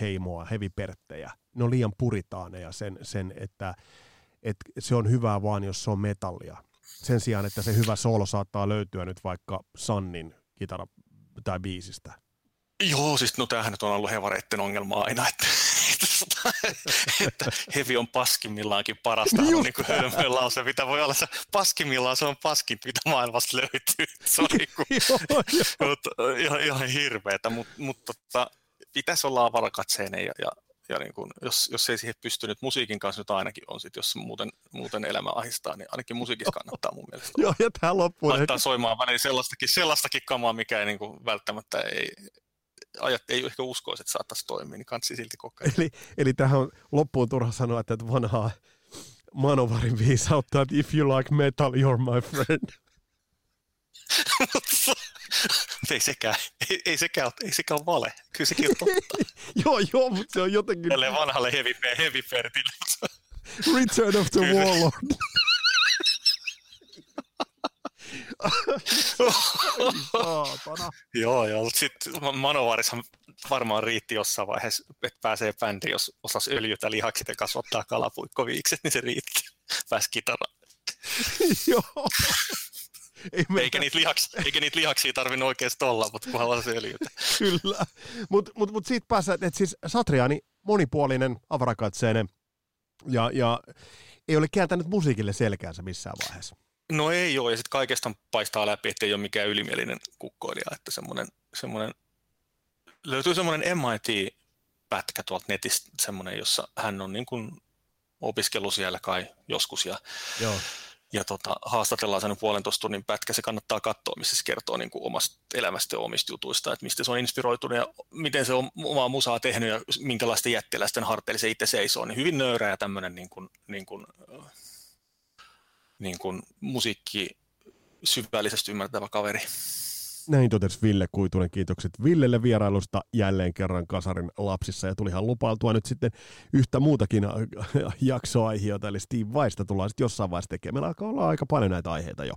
heimoa, heviperttejä. Ne on liian puritaaneja sen, sen että, että se on hyvää vaan, jos se on metallia. Sen sijaan, että se hyvä solo saattaa löytyä nyt vaikka Sannin kitara tai biisistä. Joo, siis no tämähän nyt on ollut hevareitten ongelma aina, että että hevi on paskimmillaankin parasta, on niin kuin hölmöön lause, mitä voi olla. Se paskimmillaan se on paskin, mitä maailmasta löytyy. Se on niin kuin, ihan, ihan hirveetä, mutta mut, tota, pitäisi olla avarakatseinen ja, ja, ja niin kuin, jos, jos ei siihen pysty nyt musiikin kanssa nyt ainakin on, sit, jos muuten, muuten elämä ahistaa, niin ainakin musiikissa kannattaa mun mielestä. Joo, ja tämä loppuu. Laittaa soimaan väliin sellaistakin, sellaistakin kamaa, mikä ei niin kuin, välttämättä ei, ajat ei ehkä uskoisi, että saattaisi toimia, niin kansi silti kokeilla. Eli, eli tähän on loppuun turha sanoa, että vanhaa Manovarin viisautta, että if you like metal, you're my friend. ei sekään, ei, ei, sekään, ei sekään ole vale. Kyllä sekin on totta. joo, joo, mutta se on jotenkin... Tälle vanhalle heavy, heavy Return of the Warlord. Joo, joo, sitten Manovarishan varmaan riitti jossain vaiheessa, että pääsee bändi, jos osasi öljytä lihakset ja kasvattaa kalapuikkoviikset, niin se riitti. Pääsi kitaraan. joo. Ei eikä, niitä lihaks, eikä niitä lihaksia tarvinnut oikeasti olla, mutta kunhan vaan öljytä. Kyllä, mutta mut, mut siitä päässä, että siis Satriani monipuolinen, avarakatseinen ja, ja ei ole kääntänyt musiikille selkäänsä missään vaiheessa. No ei ole, ja sitten kaikesta paistaa läpi, että ei ole mikään ylimielinen kukkoilija, että semmoinen, semmoinen löytyy semmoinen MIT-pätkä tuolta netistä, semmoinen, jossa hän on niin kuin opiskellut siellä kai joskus, ja, Joo. ja tota, haastatellaan sen puolentoista tunnin pätkä, se kannattaa katsoa, missä se kertoo niin kuin omasta elämästä ja omista jutuista, että mistä se on inspiroitunut ja miten se on omaa musaa tehnyt ja minkälaisten jättiläisten harteilla se itse seisoo, niin hyvin nöyrä ja tämmöinen niin kuin, niin kuin, niin kuin musiikki syvällisesti ymmärtävä kaveri. Näin totesi Ville Kuitunen. Kiitokset Villelle vierailusta jälleen kerran Kasarin lapsissa. Ja tulihan lupailtua nyt sitten yhtä muutakin jaksoaiheita, eli Steve Vaista tullaan sitten jossain vaiheessa tekemään. Meillä alkaa olla aika paljon näitä aiheita jo.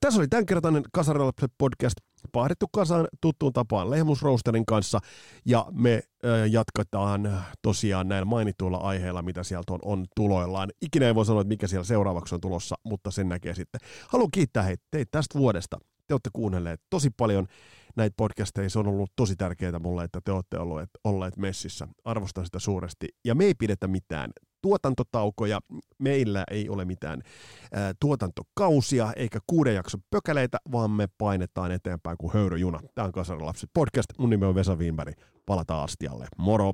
Tässä oli tämänkertainen Kasarin lapset podcast pahdettu kasaan tuttuun tapaan Lehmusroosterin kanssa, ja me äh, jatketaan tosiaan näillä mainituilla aiheilla, mitä sieltä on, on tuloillaan. Ikinä ei voi sanoa, että mikä siellä seuraavaksi on tulossa, mutta sen näkee sitten. Haluan kiittää hei, teitä tästä vuodesta. Te olette kuunnelleet tosi paljon näitä podcasteja. Se on ollut tosi tärkeää mulle, että te olette olleet, olleet messissä. Arvostan sitä suuresti. Ja me ei pidetä mitään tuotantotaukoja. Meillä ei ole mitään ää, tuotantokausia eikä kuuden jakson pökäleitä, vaan me painetaan eteenpäin kuin höyryjuna. Tämä on Kasarilapset podcast. Mun nimi on Vesa Wienberg. Palataan astialle. Moro!